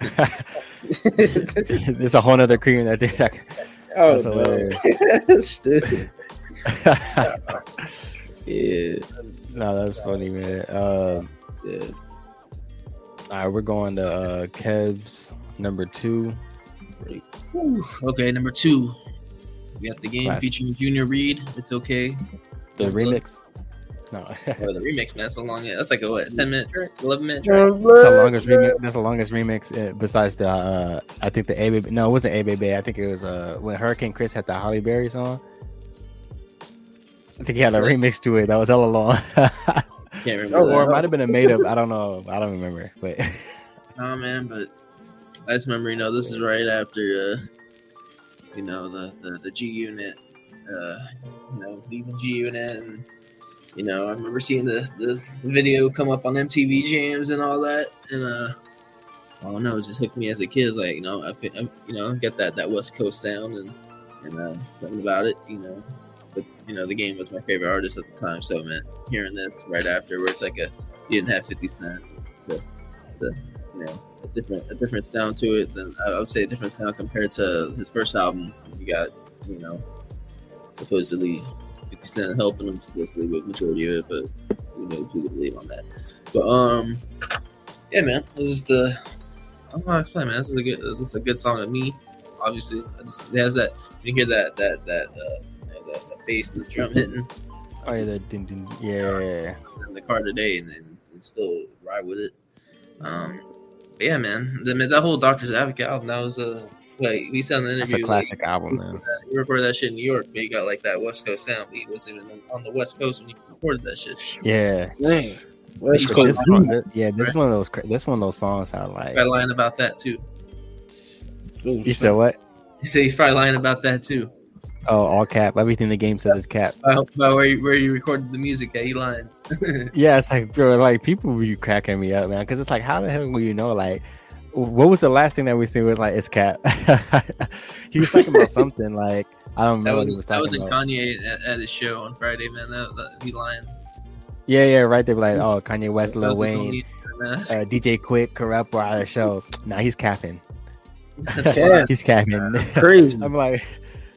There's a whole other cream that they. Like, oh, That's no. hilarious. Stupid. Yeah, no, that's funny, man. Um, yeah. all right, we're going to uh, Kev's number two. Whew. Okay, number two. We got the game Classic. featuring Junior Reid. It's okay. The remix. No, Oh, the remix, man. That's a long. That's like a what? Ten minute track? Eleven minute track? That's the longest remix. That's the longest remix uh, besides the. Uh, I think the A Bay Bay. No, it wasn't A Bay Bay. I think it was uh when Hurricane Chris had the Halle Berry song. I think he had a remix to it that was hella long. Can't remember. Oh, or it might have been a made up. I don't know. I don't remember. But No, man, but I just remember, you know, this is right after, uh, you know, the, the, the G Unit, uh, you know, leaving G Unit. And, you know, I remember seeing the, the video come up on MTV Jams and all that. And, uh, I don't know, it just hooked me as a kid. It's like, you know, I, I you know, get that, that West Coast sound and, and uh, something about it, you know. But, you know, the game was my favorite artist at the time. So, man, hearing this right after where it's like a, you didn't have 50 Cent to, to you know a different a different sound to it than I would say a different sound compared to his first album. You got you know supposedly 50 Cent helping him supposedly with majority of it, but you know who to believe on that. But um, yeah, man, this is the I don't know how to explain, man. This is a good this is a good song to me. Obviously, it has that you hear that that that uh, bass and the drum hitting oh yeah, that ding, ding, yeah. in the car today and then and still ride with it. Um, but yeah, man, the, that whole Doctor's Advocate album that was a like we said in the That's interview. a classic album, man. Like, you recorded that shit in New York, but you got like that West Coast sound. He wasn't even on the West Coast when you recorded that shit. Yeah. Man, West But But Coast. this one, this- yeah, this one of those. This one of those songs sound like. Probably lying about that too. You said what? He said he's probably lying about that too. Oh, all cap. Everything the game says is cap. About where you, where you recorded the music at, lying. Yeah, it's like, bro, like people be cracking me up, man. Because it's like, how the hell will you know? Like, what was the last thing that we seen was like, it's cap. he was talking about something like I don't that know was what he was that was in about. Kanye at, at his show on Friday, man. That, that he lying. Yeah, yeah, right. They were like, oh, Kanye West, Lil was Wayne, uh, DJ Quik, Kurupt were at the show. Nah, he's capping. He's capping. Crazy. I'm like,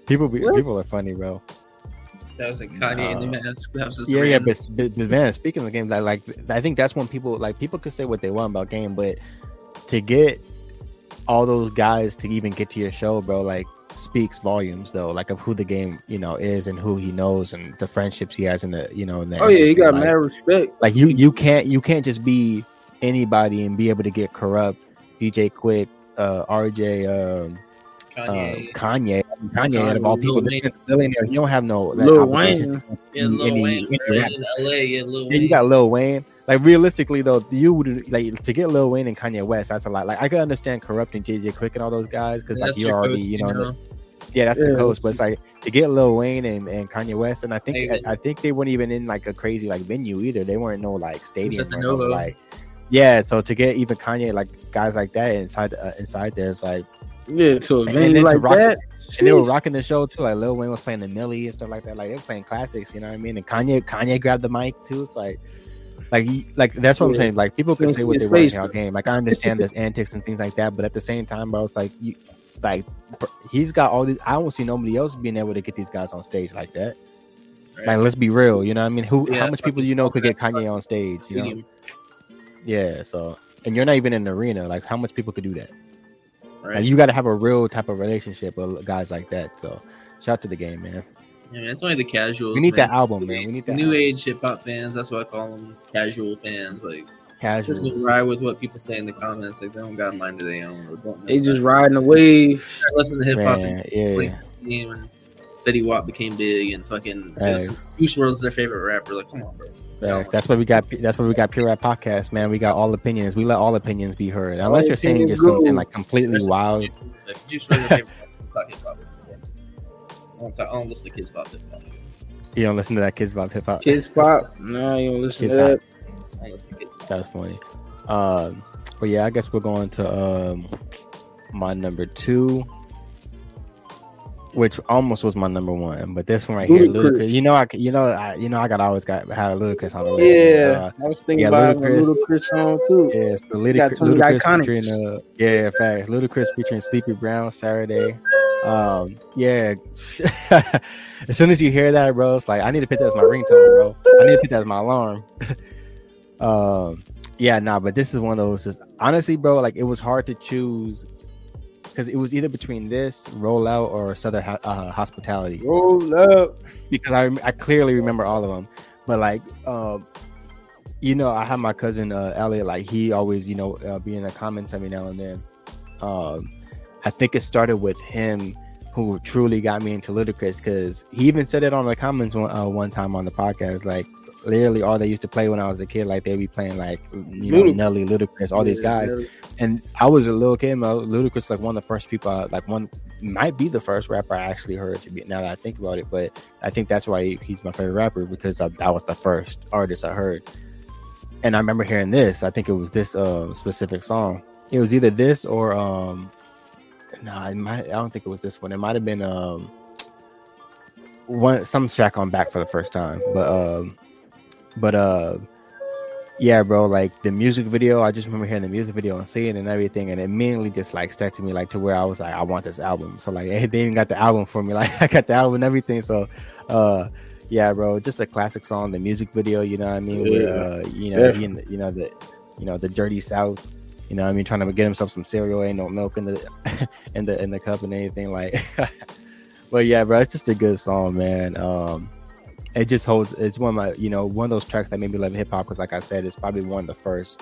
people be What? people are funny, bro. That was like Kanye in the mask. That was his Yeah, yeah, but, but, but man, speaking of the game, like, like I think that's when people like people could say what they want about game, but to get all those guys to even get to your show, bro, like speaks volumes though, like of who the game you know is and who he knows and the friendships he has in the you know in the Oh yeah, he got like, mad respect. like you you can't you can't just be anybody and be able to get Kurupt DJ Quik, uh, RJ, um, Kanye. uh, Kanye, Kanye, out of all Lil people, Wayne. the billionaire. You don't have no that Lil Wayne. yeah, Lil any- Wayne. any right, LA, yeah, Lil Yeah, Wayne. you got Lil Wayne. Like realistically though, you would like to get Lil Wayne and Kanye West. That's a lot. Like I could understand corrupting JJ Quick and all those guys because like you your already, coast, you know, the- know? yeah, that's the Yeah. coast. But it's like to get Lil Wayne and, and Kanye West, and I think I, I think they weren't even in like a crazy like venue either. They weren't no like stadium the or like yeah. So to get even Kanye like guys like that inside uh, inside there, it's like Yeah, to a And venue to like rock that. and they were rocking the show too. Like Lil Wayne was playing the Milli and stuff like that. Like they were playing classics, you know what I mean? And Kanye, Kanye grabbed the mic too. It's like, like, like that's what I'm saying. Like people can say what they want in our game. Like I understand there's antics and things like that, but at the same time, bro, it's like you, like he's got all these. I don't see nobody else being able to get these guys on stage like that. Right. Like let's be real, you know what I mean? Who, Yeah, how much people do you know could get Kanye on stage? You know? Yeah. So, and you're not even in the arena. Like how much people could do that? Right? Like, you got to have a real type of relationship with guys like that. So, shout out to the game, man. yeah, man, it's only the casuals. We need man. that album, man. We need that new album. age hip hop fans. That's what I call them. Casual fans. Like casual. gonna ride with what people say in the comments. Like they don't got a mind of their own. Or don't They just riding the wave. listen to hip hop Man, in yeah. 2016 when Fetty Wap became big and fucking Right. Juice WRLD's their favorite rapper. Like, come on, bro. Facts. That's why we got. That's why we got Pure Rap Podcast, man. We got all opinions. We let all opinions be heard, unless you're saying just something like completely wild. If Juice WRLD's favorite rapper, hip hop. I don't, talk, I don't listen to kids pop. That's not. You don't listen to that Kidz Bop Hip Hop. Kids pop. No, you don't listen Kids to that. I don't listen to kids pop. That's funny. Um, but yeah, I guess we're going to um my number two, which almost was my number one, but this one right here, Ludacris. Ludacris. You know, I you know, I you know, I got always got had Ludacris on the list. Yeah, Uh, I was thinking yeah, about a Ludacris. Ludacris song too. Yeah, it's the Ludacris, Ludacris iconics. featuring uh, yeah, facts. Ludacris featuring Sleepy Brown Saturday. Um, yeah. as soon as you hear that, bro, it's like I need to put that as my ringtone, bro. I need to put that as my alarm. um, yeah, nah, but this is one of those. Just, honestly, bro, like it was hard to choose because it was either between this rollout or Southern uh, Hospitality Roll up. because I I clearly remember all of them. But like, um, you know, I have my cousin uh, Elliot. Like he always, you know, uh, be in the comments every now and then. Um, I think it started with him, who truly got me into Ludacris because he even said it on the comments one, uh, one time on the podcast. Like literally, all they used to play when I was a kid, like they'd be playing like you know Nelly, Ludacris, all these guys yeah. and I was a little kid. Ludacris like one of the first people, I, like one might be the first rapper I actually heard. To be now that I think about it, but I think that's why he, he's my favorite rapper because I, that was the first artist I heard. And I remember hearing this. I think it was this uh, specific song. It was either this or um, no, it might. I don't think it was this one. It might have been um, one some track on back for the first time, but um, but uh yeah, bro, like the music video, I just remember hearing the music video and seeing it and everything, and it immediately just like stuck to me, like to where I was like, I want this album. So like, they even got the album for me, like I got the album and everything. So, uh, yeah, bro, just a classic song. The music video, you know what I mean? Yeah, uh, you know, in the, you know the, you know the dirty South, you know what I mean, trying to get himself some cereal, ain't no milk in the, in the in the cup and anything like. but yeah, bro, it's just a good song, man. Um, it just holds it's one of my you know one of those tracks that made me love hip hop because like I said it's probably one of the first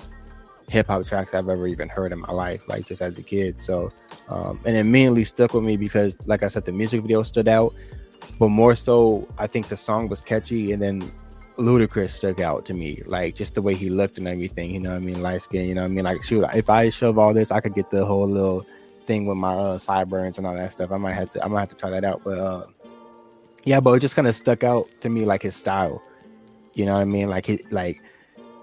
hip hop tracks I've ever even heard in my life like just as a kid. So um and it mainly stuck with me because like I said the music video stood out but more so I think the song was catchy and then Ludacris stuck out to me like just the way he looked and everything you know what I mean? Light skin you know what I mean? Like shoot if I shove all this I could get the whole little thing with my uh, sideburns and all that stuff. I might have to I might have to try that out but uh yeah, but it just kind of stuck out to me like his style. You know what I mean? Like he like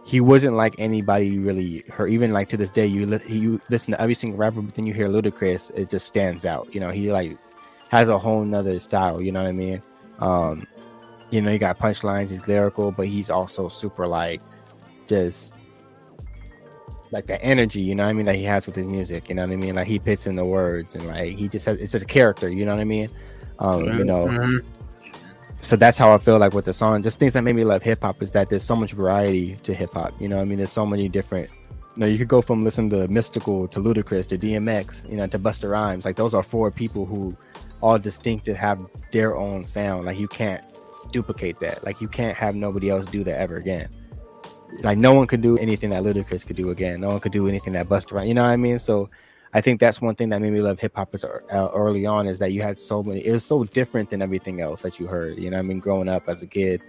he wasn't like anybody you really heard. Even like to this day, you li- you listen to every single rapper, but then you hear Ludacris, it just stands out. You know, he like has a whole nother style. You know what I mean? Um, you know, he got punchlines. He's lyrical, but he's also super like just like the energy. You know what I mean? That he has with his music. You know what I mean? Like he puts in the words and like he just has it's just a character. You know what I mean? Um, you know. Mhm. So that's how I feel like with the song. Just things that made me love hip hop is that there's so much variety to hip hop. You know, I mean, there's so many different. You know, you could go from listening to Mystikal to Ludacris to DMX, you know, to Busta Rhymes. Like those are four people who all distinct and have their own sound. Like you can't duplicate that. Like you can't have nobody else do that ever again. Like no one could do anything that Ludacris could do again. No one could do anything that Busta Rhymes. You know what I mean? So I think that's one thing that made me love hip hop uh, early on is that you had so many. It was so different than everything else that you heard. You know, I mean, growing up as a kid,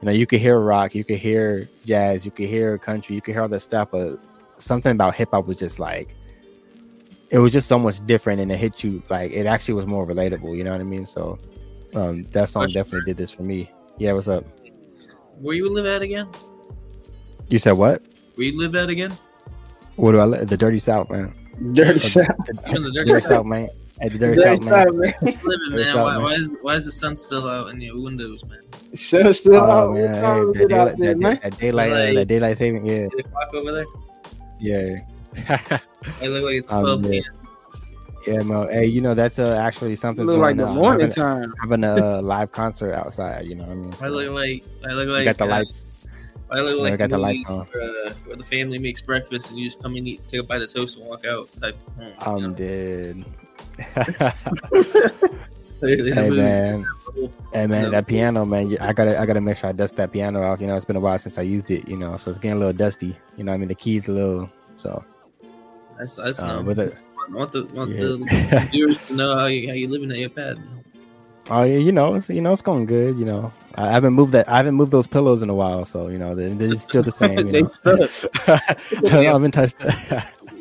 you know, you could hear rock, you could hear jazz, you could hear country, you could hear all that stuff, but something about hip hop was just like it was just so much different, and it hit you like it actually was more relatable. You know what I mean? So um, that song definitely did this for me. Yeah, what's up? Where you live at again? You said what? Where you live at again? What do I live? The dirty south, man. Dirty South. the dirty, dirty South, man. At the dirty, dirty South, man. man. Living, man. Why, why, is why is the sun still out in your windows, man? Sun still oh, out. Man, hey, that, daylight, there, that, man? that, daylight, like, uh, that daylight saving, yeah. Clock over there. Yeah. I look like it's Um, twelve yeah. p.m. Yeah, Mo. Hey, you know that's uh, actually something. Look like the going on. morning having, time. having a live concert outside. You know what I mean? I look like I look you like got the uh, lights. I like got the lights on. Where, uh, where the family makes breakfast and you just come and eat, take a bite of toast and walk out. Type. Of home, I'm know? dead. Hey man, hey man, that piano, man. I gotta, I gotta make sure I dust that piano off. You know, it's been a while since I used it. You know, so it's getting a little dusty. You know, I mean, the keys a little. So, That's that's uh, no. with it, I want the want Yeah. the viewers to know how you how you living at your pad. oh yeah, you know, you know, it's going good. You know, I haven't moved that. I haven't moved those pillows in a while, so you know, they're, they're still the same. You they know, stuck. I haven't touched.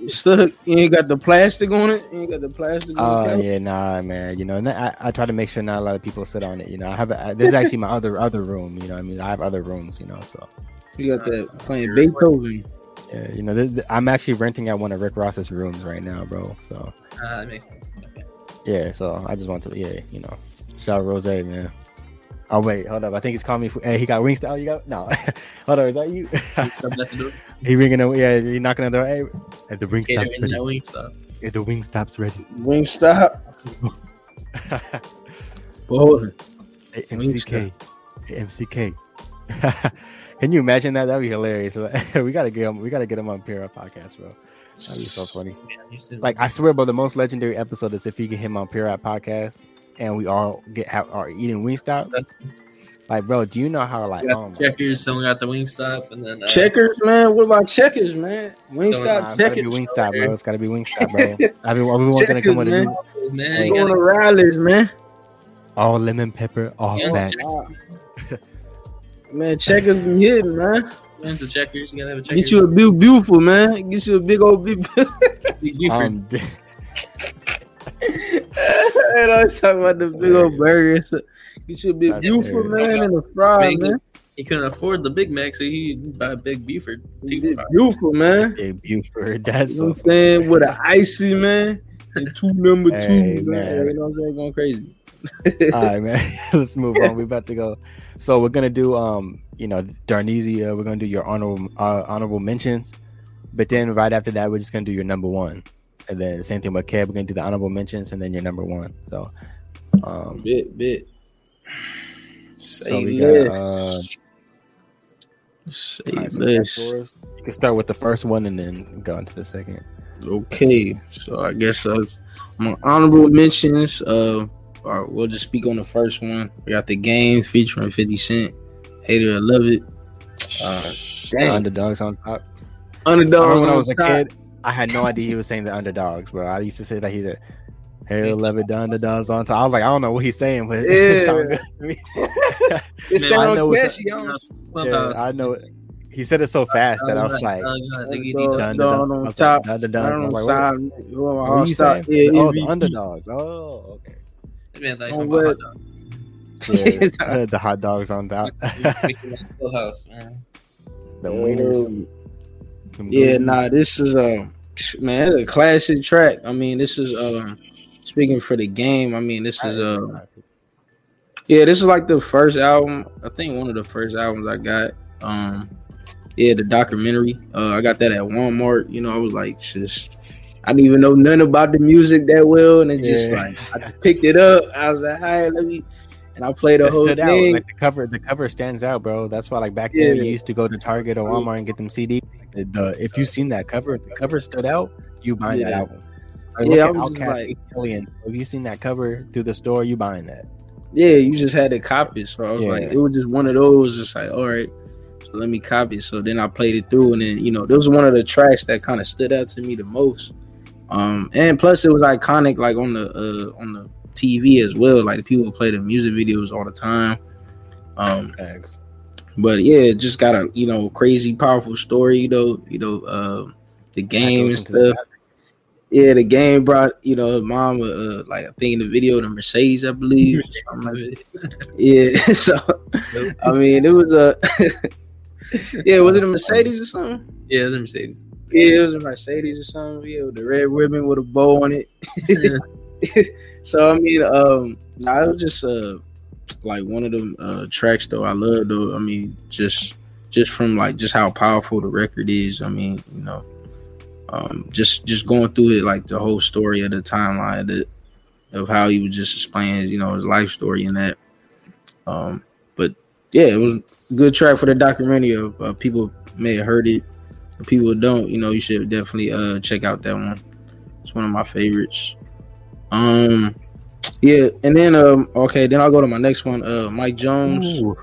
stuck. You ain't got the plastic on it. You ain't got the plastic Oh it. yeah, nah, man. You know, and I, I try to make sure not a lot of people sit on it. You know, I have a, this is actually my other other room. You know, what I mean, I have other rooms. You know, so You got that playing Beethoven. yeah, you know, this, this- I'm actually renting out one of Rick Ross's rooms right now, bro. So Ah, that makes sense. Okay. yeah, so I just want to, yeah, you know, shout out Rose, man. Oh wait, hold up. I think he's calling me. For, hey, he got wings. Oh, you got no. hold on, is that you? Come at the door. he ringing. The, yeah, he knocking on the door. Hey, at the ring Cater stops ready. wing stop. Hey, the wing stops ready. Wing stop. Boy, Hey, MCK. Hey, MCK. Can you imagine that? That'd be hilarious. we gotta get him. We gotta get him on Pira podcast, bro. That'd be so funny. Man, Like I swear, bro, the most legendary episode is if you get him on Pira podcast and we all get have, are eating Wingstop. Like, bro, do you know how like oh checkers, someone got the wing stop, and then uh, checkers, man. What about checkers, man? Wing So, Nah, stop, it's gotta be checkers. Wingstop, bro. It's gotta be Wingstop, bro. I mean, we want gonna come with a man. new Man, Hey, Going gotta, to Riley's, man. all lemon pepper, all Yeah, fat. Man, checkers be hitting, man. Man's the checkers. You gotta have a checkers. Get you a big, beautiful, man. Get you a big old big. Big Um, and I was talking about the big old burgers. Get you a big That's beautiful man and a fry, Big- man. he couldn't afford the Big Mac, so he buy a Big Buford. Big Two five. beautiful, man. Big Buford. That's You know so what I'm saying? With an icy man and two number Hey, two, man. man. You know what I'm saying? Going crazy. all right, man. Let's move on. We're about to go. So we're gonna do um, you know, Darnezy. Uh, we're gonna do your honorable uh, honorable mentions, but then right after that, we're just gonna do your number one, and then the same thing with Kev. We're gonna do the honorable mentions and then your number one. So, um, Bit, bit. Say so we less. got. Uh, Say all right, so we got less. yours. You can start with the first one and then go into the second. Okay, so I guess uh, my honorable mentions. Uh, or we'll just speak on the first one. We got the game featuring Fifty Cent. Hater, I love it. Uh, underdogs on top. Underdog. I remember when I was a top. kid, I had no idea he was saying the underdogs, bro. I used to say that he's a hell love it, the underdogs on top. I was like, I don't know what he's saying, but it Yeah. sounded good to me. It Man, I know it's catchy. I don't- Clubhouse. yeah, I know. it. He said it so fast that I was uh, like, oh, God, nigga, you Underdog. need dun, to- dun, on. I top. the I underdogs. don't I'm know. like, what, Stop. what Well, were I'll you saying? Yeah, oh, the underdogs. Oh, okay. Man, like, On what? hot. Yeah, the hot dogs on top. That the wieners. Them Yeah, goonies. nah, this is a man, it's a classic track. I mean, this is um speaking for the game. I mean, this is uh yeah, this is like the first album. I think one of the first albums I got. Um yeah, the documentary. Uh I got that at Walmart. You know, I was like just I didn't even know nothing about the music that well, and it just like I picked it up. I was like, all right, let me and I played the That whole stood out. thing. Like the cover, the cover stands out, bro. That's why, like back Yeah. then, you used to go to Target or Walmart and get them CDs. The, the- if you seen that cover, if the cover stood out, you buying that album. Like, Yeah, look I at was just OutKast like- ATLiens. If you seen that cover through the store, you buying that. yeah, you just had to copy. So I was Yeah. like, it was just one of those, just like, all right, so let me copy. So then I played it through, and then you know, this was one of the tracks that kind of stood out to me the most. Um, and plus it was iconic, like on the uh on the TV as well. Like people play the music videos all the time. Um, Thanks. But yeah, just got a you know crazy powerful story. You know, you know, uh, the game and stuff. Yeah, the game brought you know mom uh, like I think in the video the Mercedes I believe. Something like that. Yeah, so I mean it was a yeah was it a Mercedes or something? Yeah, the Mercedes. Yeah, it was a Mercedes or something. Yeah, with the red ribbon with a bow on it. so I mean, um, nah, it was just uh like one of them uh tracks though. I love though. I mean, just just from like just how powerful the record is. I mean, you know, um, just just going through it like the whole story of the timeline of how he was just explaining, you know, his life story and that. Um, but yeah, it was a good track for the documentary. Of uh, people may have heard it, if people don't, you know, you should definitely uh check out that one. It's one of my favorites. Um, yeah, and then um, okay, then I'll go to my next one. Uh, Mike Jones. Ooh.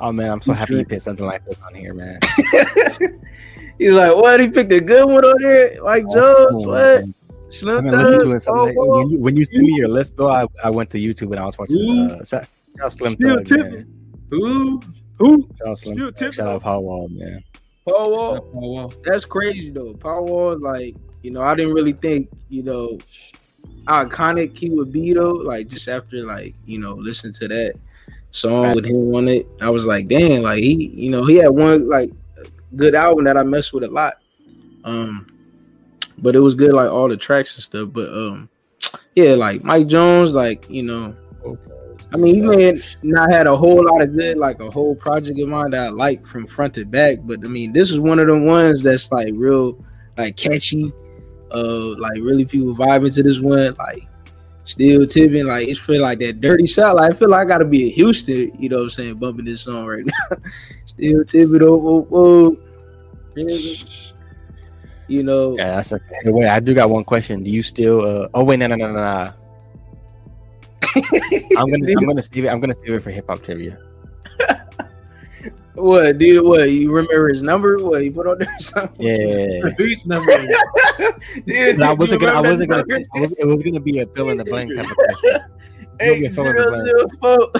Oh man, I'm so happy you picked something like this on here, man. He's like, what? He picked a good one on there. Mike Jones. Oh, What? man. Slim I've been listening to Thug. it. So Oh, like, when, you, when you sent me your list, bro, I, I went to YouTube and I was watching. Ooh. Uh, shout, shout Slim Thug, tipping. man. Who? Who? Shout Slim Still Thug. tipping. Shout out Paul Wall, man. Paul Wall. Well. That's crazy though. Paul Wall, like, you know, I didn't really think, you know, how iconic he would be though. Like just after like, you know, listen to that song with him on it. I was like, dang, like he, you know, he had one like good album that I messed with a lot. Um but it was good like all the tracks and stuff. But um yeah, like Mike Jones, like, you know, I mean, he may not had a whole lot of good, like a whole project of mine that I like from front to back, but I mean, this is one of the ones that's like real, like catchy, uh, like really people vibing to this one, like still tipping, like it's feel like that dirty south. Like I feel like I gotta be in Houston, you know what I'm saying, bumping this song right now. still tipping, oh, oh, oh. you know, Yeah, that's. Hey, wait, I do got one question. Do you still? Uh, oh wait, no, no, no, no, no. I'm gonna, I'm gonna save it. I'm gonna save it for hip hop trivia. What, dude? What you remember his number? What you put on there? Something? Yeah. Who's number? Dude, No, I wasn't gonna. I wasn't gonna. number? I was, it was gonna be a fill in the blank type of question. Eight You'll get fill in the blank. zero four.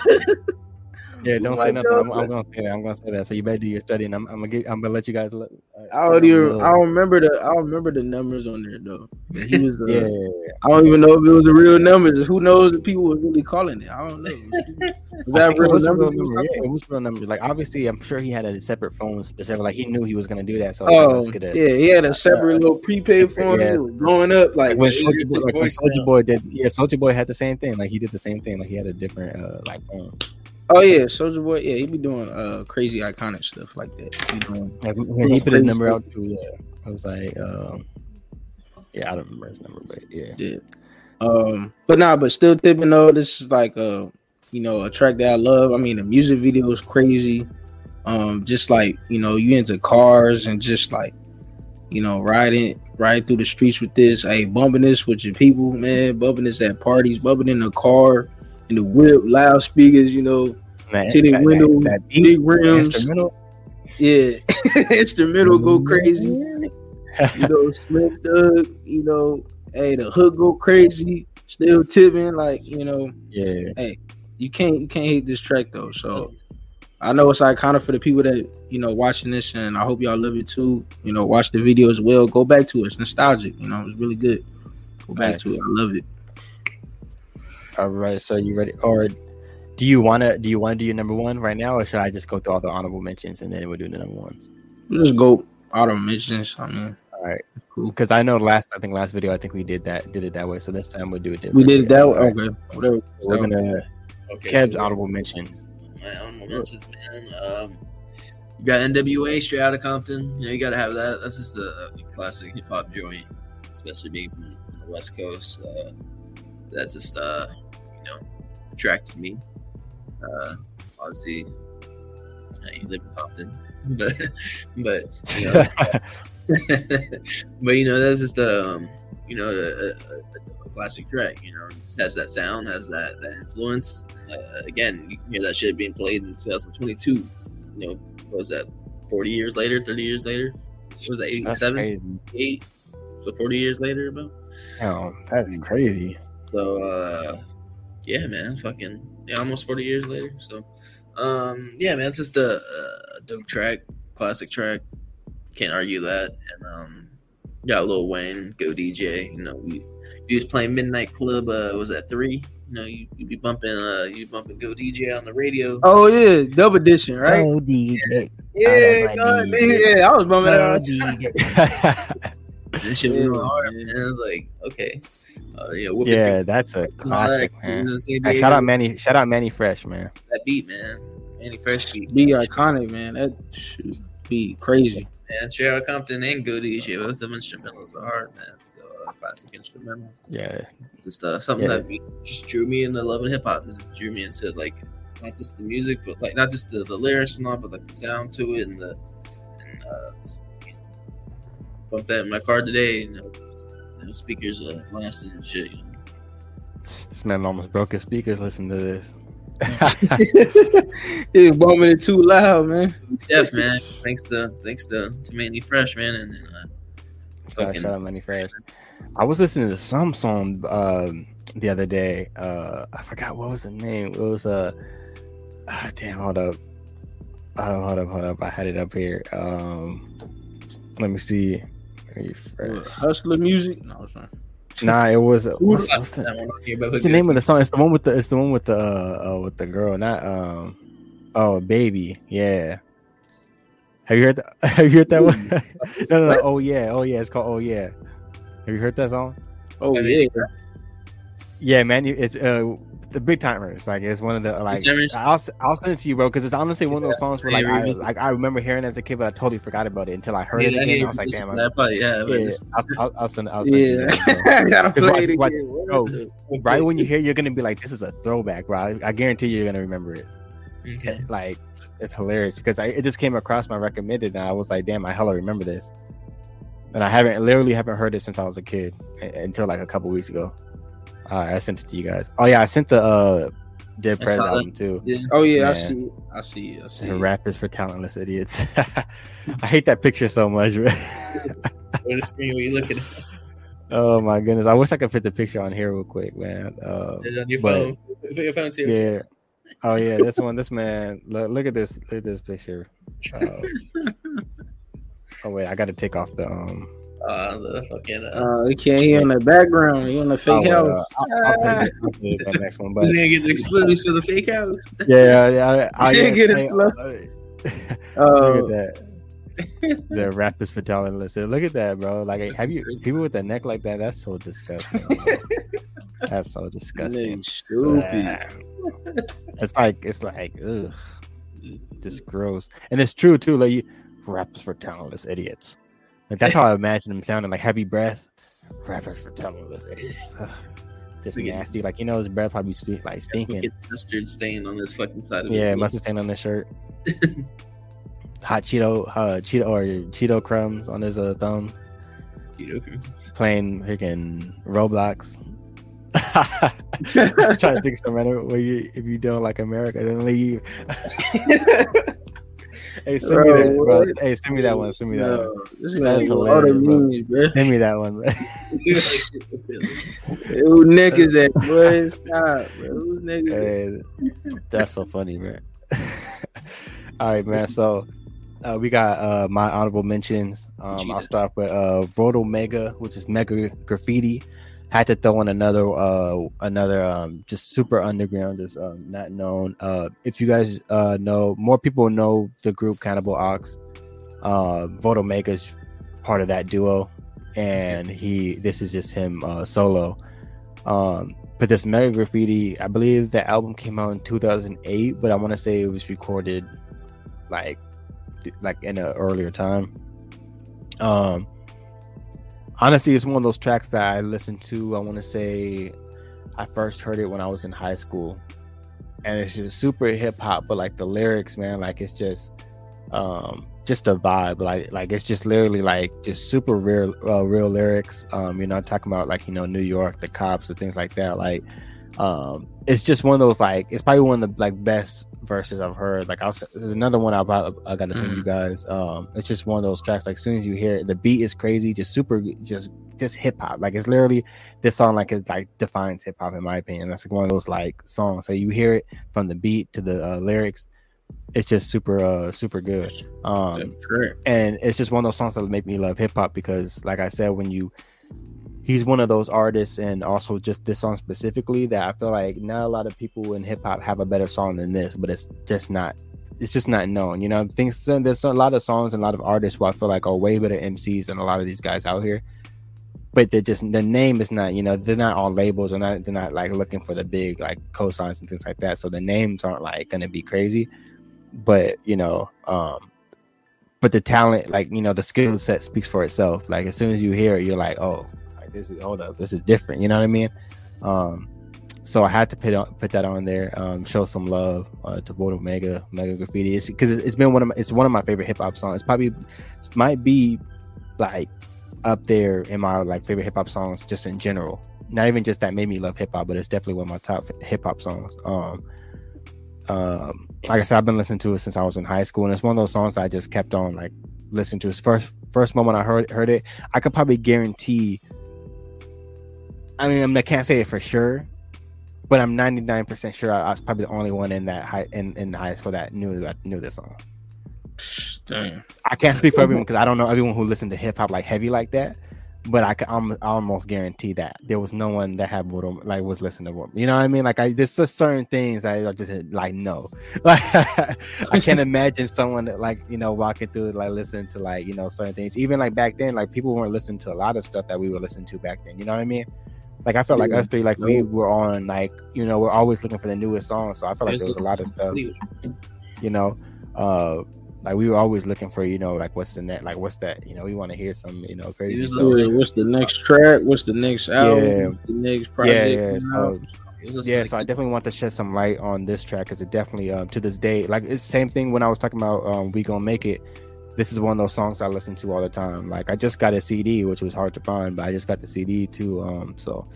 Yeah, don't say nothing. I'm, I'm gonna say that. I'm gonna say that. So you better do your study, and I'm, I'm gonna get. I'm gonna let you guys. Look, uh, I don't even. uh, I don't remember the. I don't remember the numbers on there though. He was. Uh, Yeah, I don't even know if it was the real numbers. Who knows if people were really calling it? I don't know. Is I that real was number. Yeah, it was real number. Like obviously, I'm sure he had a separate phone specific. Like he knew he was gonna do that. So Oh, get a, yeah, he had a separate little prepaid phone. Was blowing up like. Like when Soulja Boy, like. Boy did, yeah, Soulja Boy had the same thing. Like he did the same thing. Like he had a different uh like phone. Oh yeah, Soulja Boy. Yeah, he be doing uh crazy iconic stuff like that. He doing. Like when he put his number out too. Yeah, I was like, um, yeah, I don't remember his number, but yeah, Yeah. Um, but nah, but still tipping though. This is like a you know a track that I love. I mean, the music video is crazy. Um, just like you know, you into cars and just like you know riding riding through the streets with this. Hey, bumping this with your people, man. Bumping this at parties, bumping in the car, in the whip, loudspeakers. You know, Man, Tinted that- that- that big rims. instrumental. yeah, instrumental go crazy. you know, Slim Thug, you know, hey, the hook go crazy, still tipping, like, you know, yeah, Hey, you can't you can't hate this track though. So I know it's iconic for the people that, you know, watching this and I hope y'all love it too. You know, watch the video as well. Go back to it. It's nostalgic, you know, it's really good. Go back Nice. to it. I love it. All right, so you ready? Or do you wanna do you wanna do your number one right now, or should I just go through all the honorable mentions and then we'll do the number ones? We'll just go out of mentions. I mean, All right, cool. because I know last I think last video I think we did that did it that way. So this time we'll do it. We did it that way. All right, Okay. Whatever. so we're gonna Okay. Kev's honorable mentions. My honorable mentions, man. Um, you got NWA straight out of Compton. You know, you got to have that. That's just a, a classic hip hop joint, especially being from the West Coast. Uh, that just, uh, you know, attracted me. Uh, obviously, you live in Compton, but but you know, but you know that's just um, you know a, a, a classic track. You know, it has that sound, has that that influence. Uh, again, you hear that shit being played in 2022. You know, what was that? 40 years later, 30 years later. What was that? That's 87, crazy. 8? So 40 years later, about. Oh, that's crazy. So uh yeah, man, fucking yeah, almost forty years later. So um yeah, man, it's just a, a dope track, classic track. Can't argue that. And um got Lil Wayne, go DJ. You know, we you was playing Midnight Club. Uh, was that three? You know, you you be bumping uh you bumping go DJ on the radio. Oh yeah, DUB Edition, right? Oh, DJ. yeah, I God, DJ. yeah, I was bumming Oh, out. DJ. That shit was Yeah, hard, man. man. I was like, okay, uh, yeah, whooping yeah, that's a people and all classic, that, man. you know, San Hey, shout out Diego, Manny. Shout out Manny Fresh, man. that beat, man. Manny Fresh beat. Be iconic, man. That should be crazy. Man, Cheryl Compton and Go DJ, both of them instrumentals are hard, man. So uh, classic instrumental. Yeah, Just uh, something Yeah. that me, just drew me into loving hip hop. Just drew me into like not just the music, but like not just the, the lyrics and all, but like the sound to it and the and uh, just, you know, bump that in my car today. You know, you know speakers uh, blasting and shit. You know. this this man almost broke his speakers. Listen to this. It's bumming it too loud, man. Def man, thanks to thanks to to Manny Fresh man and. and uh, Shout, Fucking- shout out Manny Fresh. I was listening to some song um, the other day. Uh, I forgot what was the name. It was uh, ah, damn. Hold up. Hold up. Hold up. Hold up. I had it up here. Um, let me see. Refresh. Hustler music. No, sorry. Nah, it was. What's, what's the, one on here, but what's the name of the song? It's the one with the. It's the one with the. Uh, uh, with the girl. Not um. Oh, baby. Yeah. Have you heard? That, have you heard that one? no, no, no. Oh yeah. Oh yeah. It's called. Oh yeah. Have you heard that song? Oh yeah. Yeah, man, it's uh the big timers. Like it's one of the like I'll I'll send it to you, bro, because it's honestly one of those songs where like I like I remember hearing it as a kid, but I totally forgot about it until I heard Yeah, it again. hear I was like, damn, I, probably yeah. yeah, I'll, I'll, I'll send I'll send it Yeah. to you. bro. I gotta Because play it watch- again. bro, right when you hear, you're gonna be like, this is a throwback, bro. I, I guarantee you're gonna remember it. Okay. Like it's hilarious because I, it just came across my recommended, and I was like, damn, I hella remember this. And I haven't literally haven't heard it since I was a kid until like a couple weeks ago. All right, I sent it to you guys. Oh yeah, I sent the uh Dead I Prez saw that. album too. Yeah. Oh yeah, I see it. I see it. I see The rap is for talentless idiots. I hate that picture so much. man. What screen were you looking at? oh my goodness, I wish I could fit the picture on here real quick, man. Uh, on your But- phone? Put your phone too. yeah. Oh yeah, this one, this man. Look, look at this. Look at this picture. Uh, oh wait, I got to take off the um. Uh, the fucking. Uh, Uh, you can't hear in the background. You in the Oh, fake house. uh, I'll, I'll put it, I'll put it the next one, you but didn't get the exposed for the fake house. yeah, yeah, I, I You didn't get it uh, Uh, Look at that. the rappers is for talentless. Look at that, bro. Like, have you people with a neck like that? That's so disgusting. That's so disgusting. stupid. It's like it's like ugh, just gross. And it's true too. Like, you, rappers for talentless idiots. Like that's how I imagine him sounding. Like heavy breath. Rappers for talentless idiots. Ugh. Just We get- nasty. Like you know, his breath probably speak like stinking. Get mustard stain on this fucking side of Yeah, his mustard stain on his shirt. Hot Cheeto, uh, Cheeto or Cheeto crumbs on his uh, thumb. Okay. Playing freaking Roblox. Just trying to think some random way you if you don't like America, then leave. hey, send me that, bro. Hey, send me that one. Send me that one. This That's nigga all the hilarious, bro. memes, bro. Send me that one. Bro. Who neck is that, boy? Stop, bro. Who neck is that? Hey, that's so funny, man. All right, man. So uh, we got uh, my honorable mentions. Um, I'll Vegeta. start with uh, Vordul Mega, which is Mega Graffiti. Had to throw in another, uh, another, um, just super underground, just um, not known. Uh, if you guys uh, know, more people know the group Cannibal Ox. Uh, Vordul Mega's part of that duo, and he. This is just him uh, solo. Um, but this Mega Graffiti, I believe the album came out in 2008, but I want to say it was recorded like like in an earlier time. Um, honestly, it's one of those tracks that I listened to. I want to say I first heard it when I was in high school, and it's just super hip hop, but like the lyrics, man, like it's just um just a vibe like like it's just literally like just super real uh, real lyrics um you know talking about like you know new york the cops and things like that like um it's just one of those like it's probably one of the like best verses i've heard. Like i'll there's another one i, I gotta send mm. you guys. Um it's just one of those tracks like as soon as you hear it the beat is crazy just super just just hip-hop like it's literally this song like it like defines hip-hop in my opinion. That's like one of those like songs so you hear it from the beat to the uh, lyrics. It's just super uh super good. Um and it's just one of those songs that make me love hip-hop because like i said when you he's one of those artists and also just this song specifically that i feel like not a lot of people in hip-hop have a better song than this but it's just not it's just not known you know things there's a lot of songs and a lot of artists who i feel like are way better mcs than a lot of these guys out here but they're just the name is not you know they're not on labels or not they're not like looking for the big like cosigns and things like that so the names aren't like gonna be crazy but you know, um, but the talent, like you know, the skill set speaks for itself. Like as soon as you hear it, you're like, oh, this is hold up, this is different. You know what I mean? Um, so I had to put put that on there. Um, show some love uh, to Vordul Mega Mega Graffiti. It's because it's been one of my, it's one of my favorite hip hop songs. It's probably it might be like up there in my like favorite hip hop songs just in general. Not even just that made me love hip hop, but it's definitely one of my top hip hop songs. Um, um, like I said, I've been listening to it since I was in high school, and it's one of those songs I just kept on like listening to. It's first first moment I heard heard it, I could probably guarantee. I mean, I can't say it for sure, but I'm 99 percent sure I, I, was probably the only one in that high in in high school that knew that knew this song. Damn. I can't speak for everyone because I don't know everyone who listened to hip hop like heavy like that but I can I'm, almost guarantee that there was no one that had Mortal like was listening to Mortal. You know what I mean? Like I there's just certain things I just like no. Like I can't imagine someone that, like you know walking through like listening to like you know certain things. Even like back then, like people weren't listening to a lot of stuff that we were listening to back then. You know what I mean? Like I felt like us three, like we were on like you know we're always looking for the newest song. So I felt like there was a lot of stuff. You know, uh like we were always looking for you know like what's the net like what's that you know we want to hear some you know crazy yeah, what's the next track what's the next album yeah. the next project yeah, yeah. So, yeah, so I definitely want to shed some light on this track because it definitely um to this day like it's the same thing when I was talking about um we gonna make it. This is one of those songs I listen to all the time. Like I just got a CD, which was hard to find, but I just got the CD too. Um, so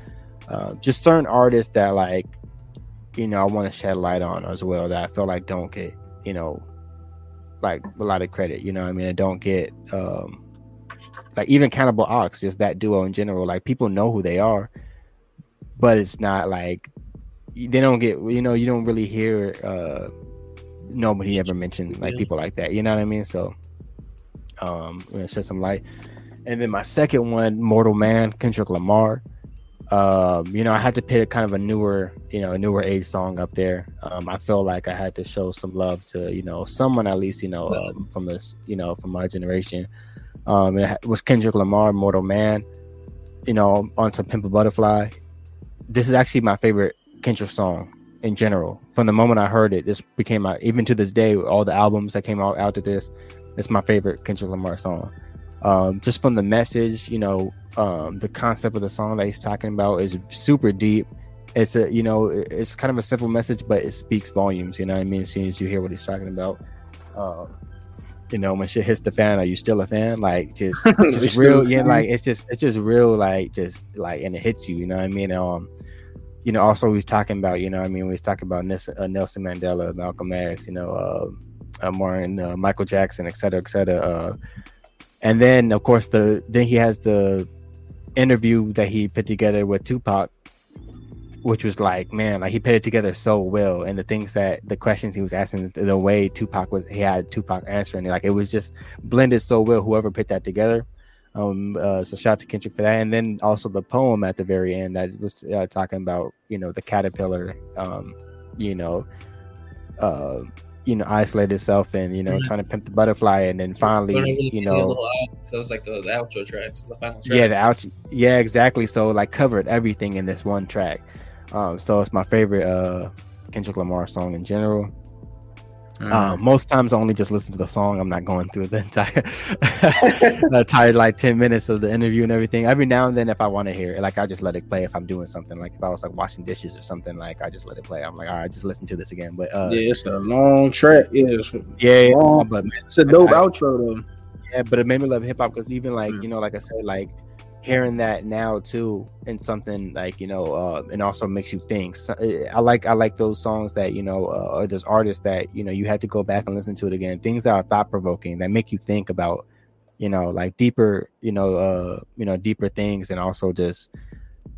uh, just certain artists that like you know I want to shed light on as well that I feel like don't get you know like a lot of credit. You know, I mean, I don't get um like even Cannibal Ox, just that duo in general. Like people know who they are, but it's not like they don't get. You know, you don't really hear uh nobody ever mentioned like people like that. You know what I mean? So um, I'm gonna shed some light. And then my second one, Mortal Man, Kendrick Lamar um, you know, I had to pick kind of a newer, you know, a newer age song up there. Um, I feel like I had to show some love to, you know, someone at least, you know, um, from this, you know, from my generation. Um, it was Kendrick Lamar, Mortal Man, you know, on some Pimp a Butterfly. This is actually my favorite Kendrick song in general. From the moment I heard it, this became my, even to this day, all the albums that came out after this, it's my favorite Kendrick Lamar song um, just from the message, you know, um, the concept of the song that he's talking about is super deep. It's a, you know, it's kind of a simple message, but it speaks volumes. You know what I mean? As soon as you hear what he's talking about, um, you know, when shit hits the fan, are you still a fan? Like, just, just real, yeah, like it's just, it's just real, like, just like, and it hits you. You know what I mean? Um, you know, also he's talking about, you know, I mean, he's talking about Nelson, uh, Nelson Mandela, Malcolm X, you know, uh, uh Martin, uh, Michael Jackson, et cetera, et cetera. Uh, and then of course the then he has the interview that he put together with Tupac, which was like, man, like he put it together so well, and the things that the questions he was asking, the way Tupac was, he had Tupac answering it, like it was just blended so well. Whoever put that together, um, uh, so shout out to Kendrick for that, and then also the poem at the very end that was uh, talking about, you know, the caterpillar, um, you know, uh you know isolate itself and you know mm-hmm. trying to pimp the butterfly and then finally you know so it was like the, the outro tracks the final tracks. yeah the outro yeah exactly so like covered everything in this one track um so it's my favorite uh kendrick lamar song in general Mm-hmm. Uh, most times I only just listen to the song. I'm not going through the entire the entire like 10 minutes of the interview and everything. Every now and then if I want to hear it, like I just let it play if I'm doing something. Like if I was like washing dishes or something, like I just let it play. I'm like, all right, just listen to this again. But uh yeah, it's a long track. Yeah, it's, yeah, long. but man, it's a dope I- outro though. yeah, but it made me love hip hop because even like Mm. you know, like I said, like hearing that now too, and something like you know, uh, and also makes you think. So, uh, I like I like those songs that you know, uh, or those artists that you know you had to go back and listen to it again. Things that are thought provoking that make you think about, you know, like deeper, you know, uh, you know, deeper things, and also just.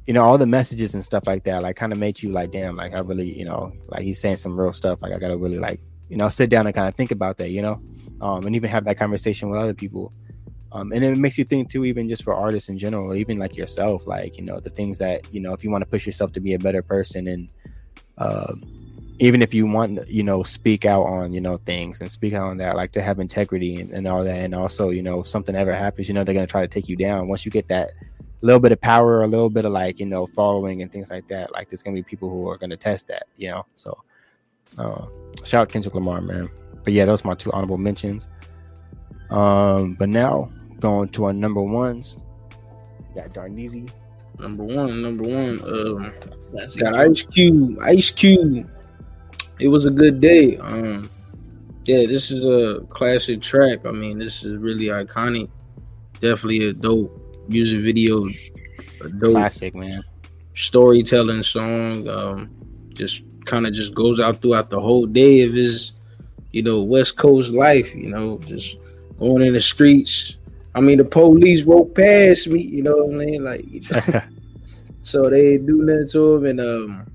You know all the messages and stuff like that, like kind of made you like, damn, like I really, you know, like he's saying some real stuff. Like I gotta really like, you know, sit down and kind of think about that, you know, um, and even have that conversation with other people um, and it makes you think too even just for artists in general even like yourself like you know the things that you know if you want to push yourself to be a better person and uh, even if you want you know speak out on you know things and speak out on that like to have integrity and, and all that and also you know if something ever happens you know they're going to try to take you down. Once you get that little bit of power a little bit of like you know following and things like that like there's going to be people who are going to test that you know? So uh, shout out kendrick lamar man. But yeah those are my two honorable mentions. Um but now going to our number ones. Got Darneezy. Number one, number one. Um, got Ice Cube. Ice Cube. It was a good day. Um, yeah, this is a classic track. I mean, this is really iconic. Definitely a dope music video. A dope Classic, man. storytelling song. Um, just kind of just goes out throughout the whole day of his, you know, West Coast life. You know, just going in the streets. I mean, the police rode past me. You know what I mean? Like, so they do nothing to him, and um,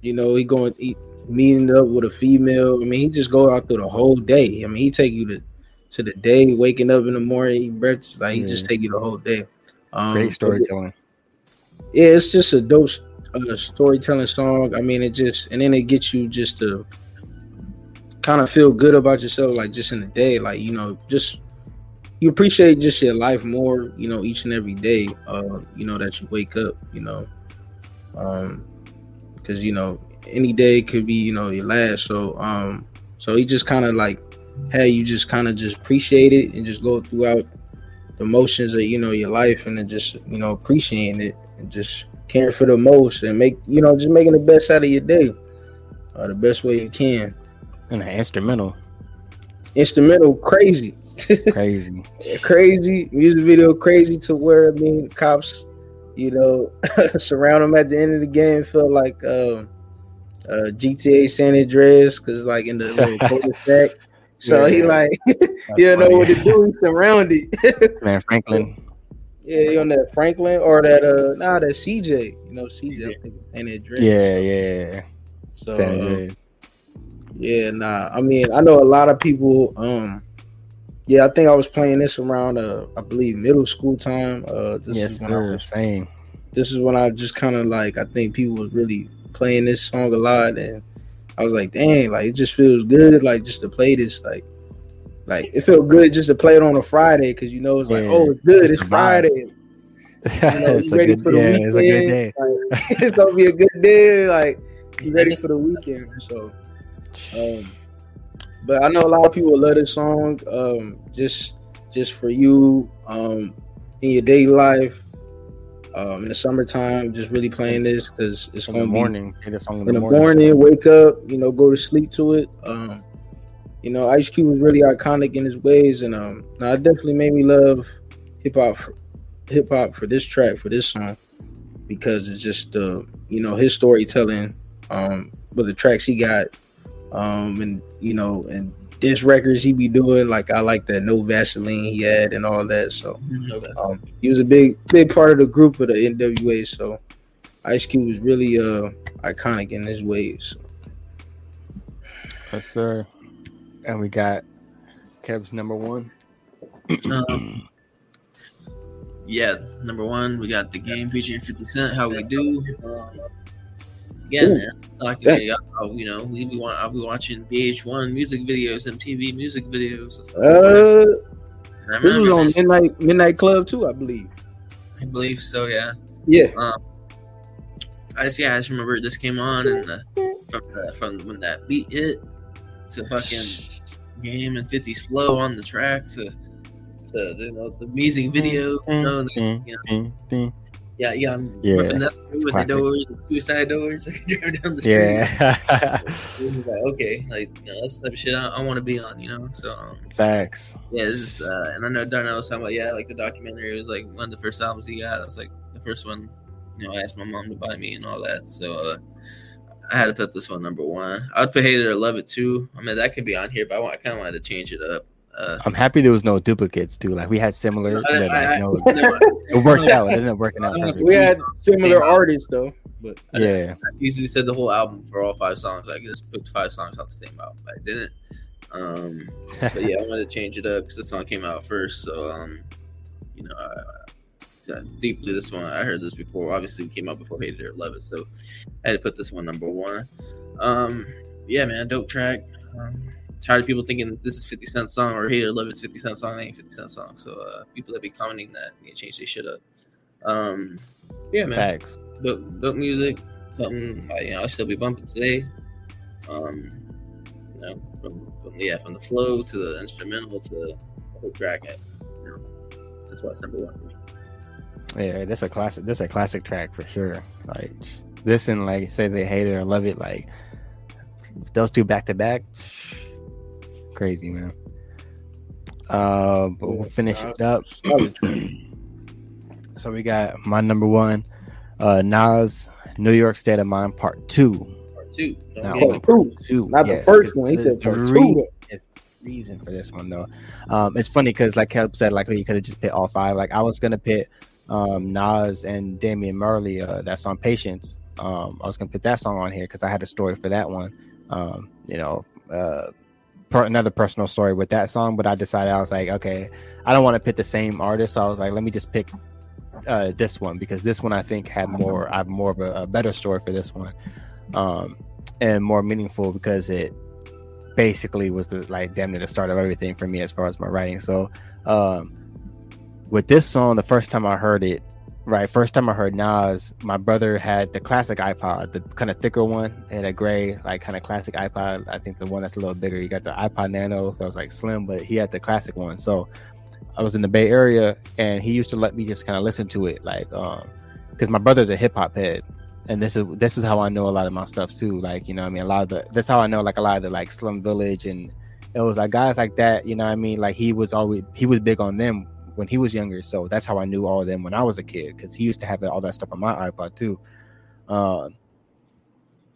you know, he going he meeting up with a female. I mean, he just go out through the whole day. I mean, he take you to to the day, waking up in the morning, eating breakfast. Like, he just take you the whole day. Um, Great storytelling. yeah, it's just a dope uh, storytelling song. I mean, it just and then it gets you just to kind of feel good about yourself, like just in the day, like you know, just you appreciate just your life more, you know, each and every day. Uh, you know that you wake up, you know, um, because you know any day could be you know your last. So um, so he just kind of like hey, you just kind of just appreciate it and just go throughout the motions of you know your life and then just you know appreciating it and just caring for the most and make you know just making the best out of your day uh, the best way you can And an instrumental. instrumental crazy Crazy. crazy music video crazy to where i mean cops you know surround him at the end of the game felt like um uh gta san andreas because like in the little cul-de-sac so he like That's you don't know what to do he's surrounded Man, Franklin. Yeah, he on that Franklin or that uh nah that CJ. You know CJ. I think it's San Andreas. Yeah, yeah. So San uh, Andreas. yeah, nah. I mean, I know a lot of people. Um, yeah, I think I was playing this around uh I believe middle school time. Uh, this yes, is when I sir. was, Same. this is when I just kind of like I think people was really playing this song a lot, and I was like, dang, like it just feels good, like just to play this, like. Like it felt good just to play it on a Friday because you know it's like Yeah, oh it's good it's it's. Friday you know, it's ready good, for the yeah, weekend. it's a good day. Like, it's gonna be a good day. Like you ready for the weekend. So, um, but I know a lot of people love this song. Um, just just for you, um, in your daily life, um, in the summertime, just really playing this because it's In gonna be morning. Play the song in, in the morning. morning, wake up, you know, go to sleep to it. Um, you know, Ice Cube was really iconic in his ways, and um, now it definitely made me love hip hop, hip hop for this track for this song because it's just uh, you know his storytelling, um, with the tracks he got, um, and you know, and this records he be doing. Like I like that no Vaseline he had and all that. So No, um, he was a big big part of the group of the NWA. So Ice Cube was really uh iconic in his ways. Yes, sir. And we got Kev's number one. Um, yeah, number one, we got the game featuring 50 Cent. How we do? Um, again, Ooh. man, it's like Yeah. uh, you know, we be want, I'll be watching VH1 music videos, MTV music videos. and stuff like Uh, that. And I this was remember, on Midnight Midnight Club too, I believe. I believe so. Yeah, Yeah, I just yeah, I just remember this came on and the, from the, from when that beat hit, to fucking game and 50's flow on the track to to you know the music video. You know, the, you know yeah, yeah, I'm Yeah, ripping that with the doors, the suicide doors. I can drive down the street. Yeah. Like, okay, like you know, that's the type of shit I, I want to be on, you know. So um, Facts. yeah, this is, uh, and I know Darnell was talking about yeah, like the documentary was like one of the first albums he got. It was like the first one, you know. I asked my mom to buy me and all that, so uh, I had to put this one number one. I would put Hate It or Love It too. I mean, that could be on here, but I, want, I kind of wanted to change it up. Uh, I'm happy there was no duplicates too. Like we had similar, I- but like, I- no, no, it worked out. It ended up working out. Perfect. We had similar artists though, but I Yeah, I easily said the whole album for all five songs. I just picked five songs off the same album, but I didn't. Um, but yeah, I wanted to change it up because the song came out first. So, um, you know, I, I, deeply this one I heard this before. Obviously, it came out before Hated or Love It, so I had to put this one number one. Um, yeah, man, dope track. Um, tired of people thinking this is 50 Cent song or Hated or Love It's 50 Cent song. They ain't 50 Cent song. So, uh, people that be commenting that need to change their shit up. Um, yeah, man facts. dope, dope music, something I, you know I still be bumping today. Um, you know, from, from yeah, from the flow to the instrumental to the whole track. I, you know, that's why it's number one for me. Yeah, that's a classic. That's a classic track for sure. Like this and like say they hate it or love it. Like those two back to back, crazy man. Uh, but we'll finish it up. so we got my number one, uh, Nas, New York State of Mind Part Two. Part two. Don't Now, get me- Part two. Two, Not the first one. He said part three- two. There's reason for this one though. Um, it's funny because like Caleb said, like you could have just pit all five. Like I was gonna pit um Nas and Damian Marley. Uh, that song Patience. Um, I was gonna put that song on here because I had a story for that one. Um, you know, uh, per- another personal story with that song, but I decided I was like, okay, I don't want to pick the same artist. So I was like, let me just pick uh, this one because this one I think had more. I have more of a, a better story for this one, um, and more meaningful because it basically was the like damn near the start of everything for me as far as my writing. So, um, with this song, the first time I heard it, right, first time I heard Nas, my brother had the classic iPod, the kind of thicker one, had a gray, like kind of classic iPod. I think the one that's a little bigger. You got the iPod Nano that was like slim, but he had the classic one. So I was in the Bay Area, and he used to let me just kind of listen to it, like, um, because my brother's a hip hop head. And this is this is how I know a lot of my stuff too. Like you know, I mean, a lot of the that's how I know like a lot of the like Slum Village and it was like guys like that. You know, what I mean, like he was always he was big on them when he was younger. So that's how I knew all of them when I was a kid because he used to have all that stuff on my iPod too. Um,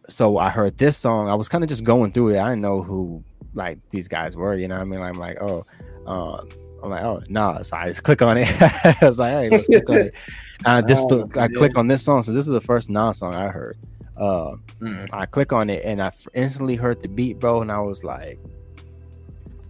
so I heard this song. I was kind of just going through it. I didn't know who like these guys were. You know, what I mean, I'm like, oh, um, I'm like, oh, nah. So I just click on it. I was like, hey, let's click on it. Uh, this Oh, I click on this song. So this is the first Nas song I heard. Uh, Mm. I click on it and I instantly heard the beat, bro, and I was like,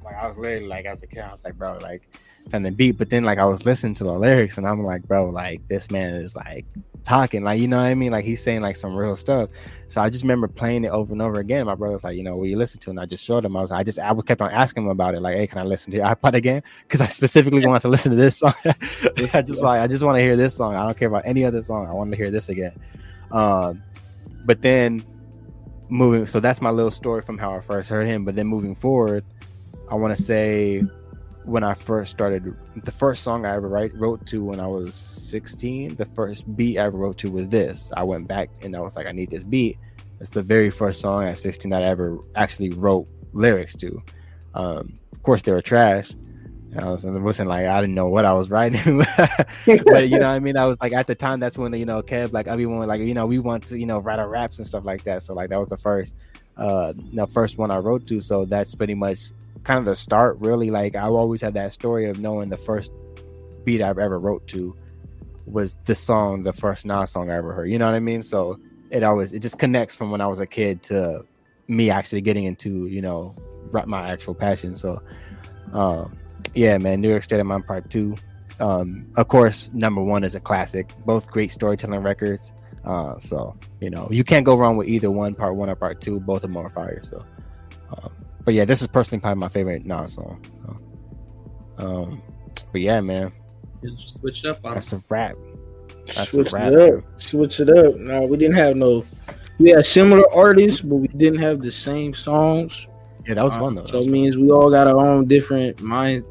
like I was literally like as a kid, I was like, bro, like, and the beat. But then like I was listening to the lyrics, and I'm like, bro, like this man is like talking, like you know what I mean, like he's saying like some real stuff. So I just remember playing it over and over again. My brother's like, you know, what you listen to, and I just showed him. I was, I just, I kept on asking him about it, like, hey, can I listen to your iPod again? Because I specifically wanted to listen to this song. I just like, I just want to hear this song. I don't care about any other song. I want to hear this again. Um, but then moving, so that's my little story from how I first heard him. But then moving forward, I want to say when I first started, the first song I ever write, wrote to when I was 16, the first beat I ever wrote to was this. I went back and I was like, I need this beat. It's the very first song at 16 that I ever actually wrote lyrics to. Um, of course, they were trash. I was, it wasn't like I didn't know what I was writing, but you know, what I mean, I was like at the time that's when you know, Kev, like everyone, like you know, we want to you know write our raps and stuff like that. So like that was the first, uh, the first one I wrote to. So that's pretty much kind of the start. Really, like I always had that story of knowing the first beat I've ever wrote to was the song, the first Nas song I ever heard. You know what I mean? So it always it just connects from when I was a kid to me actually getting into you know my actual passion. So, um, yeah, man, New York State of Mind Part Two. Um, of course, number one is a classic. Both great storytelling records. Uh, so you know you can't go wrong with either one, Part One or Part Two. Both of them are fire. So, um, but yeah, this is personally probably my favorite Nas song. So, um, but yeah, man, switch it up on that's a wrap. That's a Switch wrap. it up. Switch it up. No, we didn't have no. We had similar artists, but we didn't have the same songs. Yeah, that was fun though. So it means we all got our own different mind,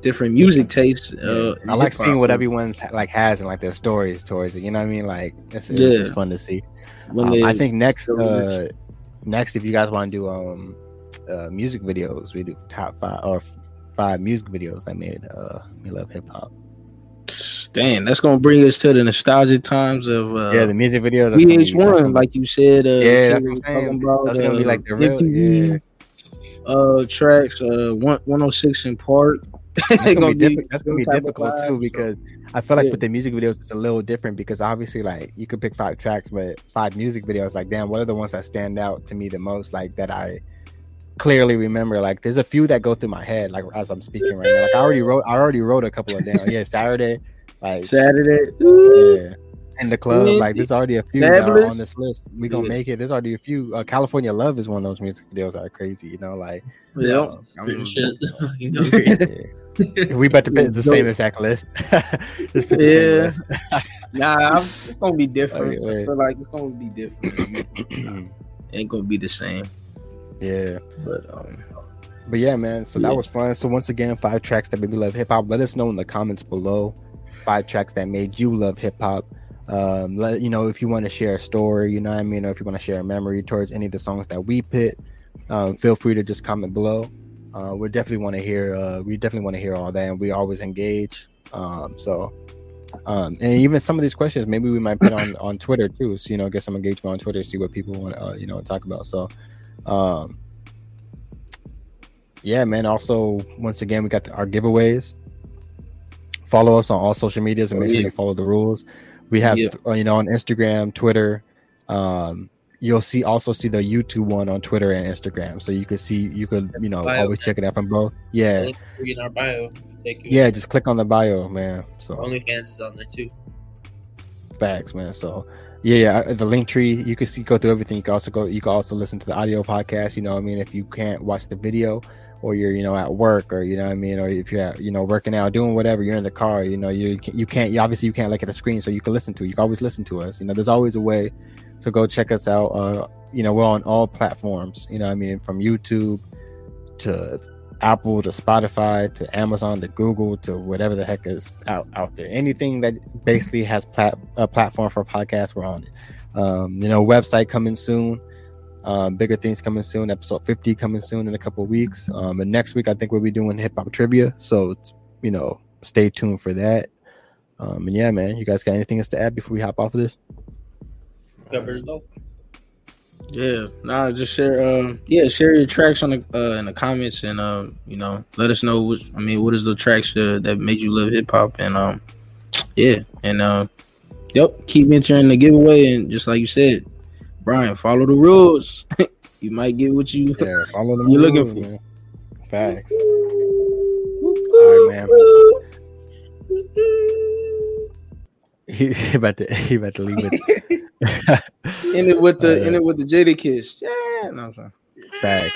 different music tastes. Uh, I like seeing what everyone's like has and like their stories towards it. You know what I mean? Like it's, it's Yeah. just fun to see. When Um, they- I think next, uh, next, if you guys want to do um, uh, music videos, we do top five or five music videos that made uh, me love hip hop. Damn, that's gonna bring us to the nostalgic times of uh, yeah, the music videos. that's gonna gonna VH1, like you said. Uh, Yeah, that's what I'm about, That's gonna be uh, like the real- MTV, Uh, tracks, uh, one one hundred six in part. that's gonna, Gonna be, diffi- that's gonna be some type of difficult too because I feel like Yeah. with the music videos it's a little different because obviously like you could pick five tracks but five music videos like damn what are the ones that stand out to me the most like that I clearly remember like there's a few that go through my head like as I'm speaking right now like I already wrote I already wrote a couple of them yeah Saturday like Saturday. yeah in the club like there's already a few that are on this list we gonna make it there's already a few uh, California Love is one of those music videos that are crazy you know like Yeah. uh, you know, yeah. we about to put the same exact list. Just put Yeah. list. Nah, I'm- it's gonna be different. Okay. I feel like it's gonna be different. Ain't gonna be the same. Yeah, But um, but yeah, man. So Yeah. that was fun. So once again, five tracks that made me love hip hop. Let us know in the comments below. Five tracks that made you love hip hop. Um, let you know if you want to share a story. You know what I mean, or if you want to share a memory towards any of the songs that we pit. Um, feel free to just comment below. Uh, we definitely want to hear. Uh, we definitely want to hear all that, and we always engage. Um, so. Um, and even some of these questions, maybe we might put on on Twitter too. So you know, get some engagement on Twitter, see what people want to uh, you know talk about. So, um, yeah, man. Also, once again, we got the, our giveaways. Follow us on all social medias and make sure you follow the rules. We have, Yeah. uh, you know, on Instagram, Twitter. Um, you'll see also see the YouTube one on Twitter and Instagram, so you could see you could you know Bio. always check it out from both. Yeah, in our bio. Take yeah. Just click on the bio, man. So OnlyFans is on there too. Facts, man. So yeah, yeah, the Linktree. You can see go through everything. You can also go. You can also listen to the audio podcast. You know, I mean, if you can't watch the video, or you're you know at work, or you know I mean, or if you're at, you know working out, doing whatever, you're in the car. You know, you can, you can't. You obviously you can't look at the screen, so you can listen to. it. You can always listen to us. You know, there's always a way. to go check us out. Uh, you know, we're on all platforms. You know, I mean, from YouTube to Apple to Spotify to Amazon to Google to whatever the heck is out out there. Anything that basically has plat- a platform for podcasts, we're on it. Um, you know, website coming soon. Um, bigger things coming soon. Episode 50 coming soon in a couple weeks. Um, and next week I think we'll be doing hip hop trivia. So you know, stay tuned for that. Um, and yeah, man, you guys got anything else to add before we hop off of this? Covered it. Yeah, nah, just share. Um, yeah, share your tracks on the uh, in the comments, and um, you know, let us know. Which, I mean, what is the tracks uh, that made you love hip hop? And um, yeah, and um, yep, keep entering the giveaway, and just like you said, Brian, follow the rules. you might get what you. Yeah, follow them. You're looking for- man. Facts. All right, man. He, he about to he about to leave it end it with the uh, end it with the Jadakiss. Yeah, no, I'm sorry. Facts.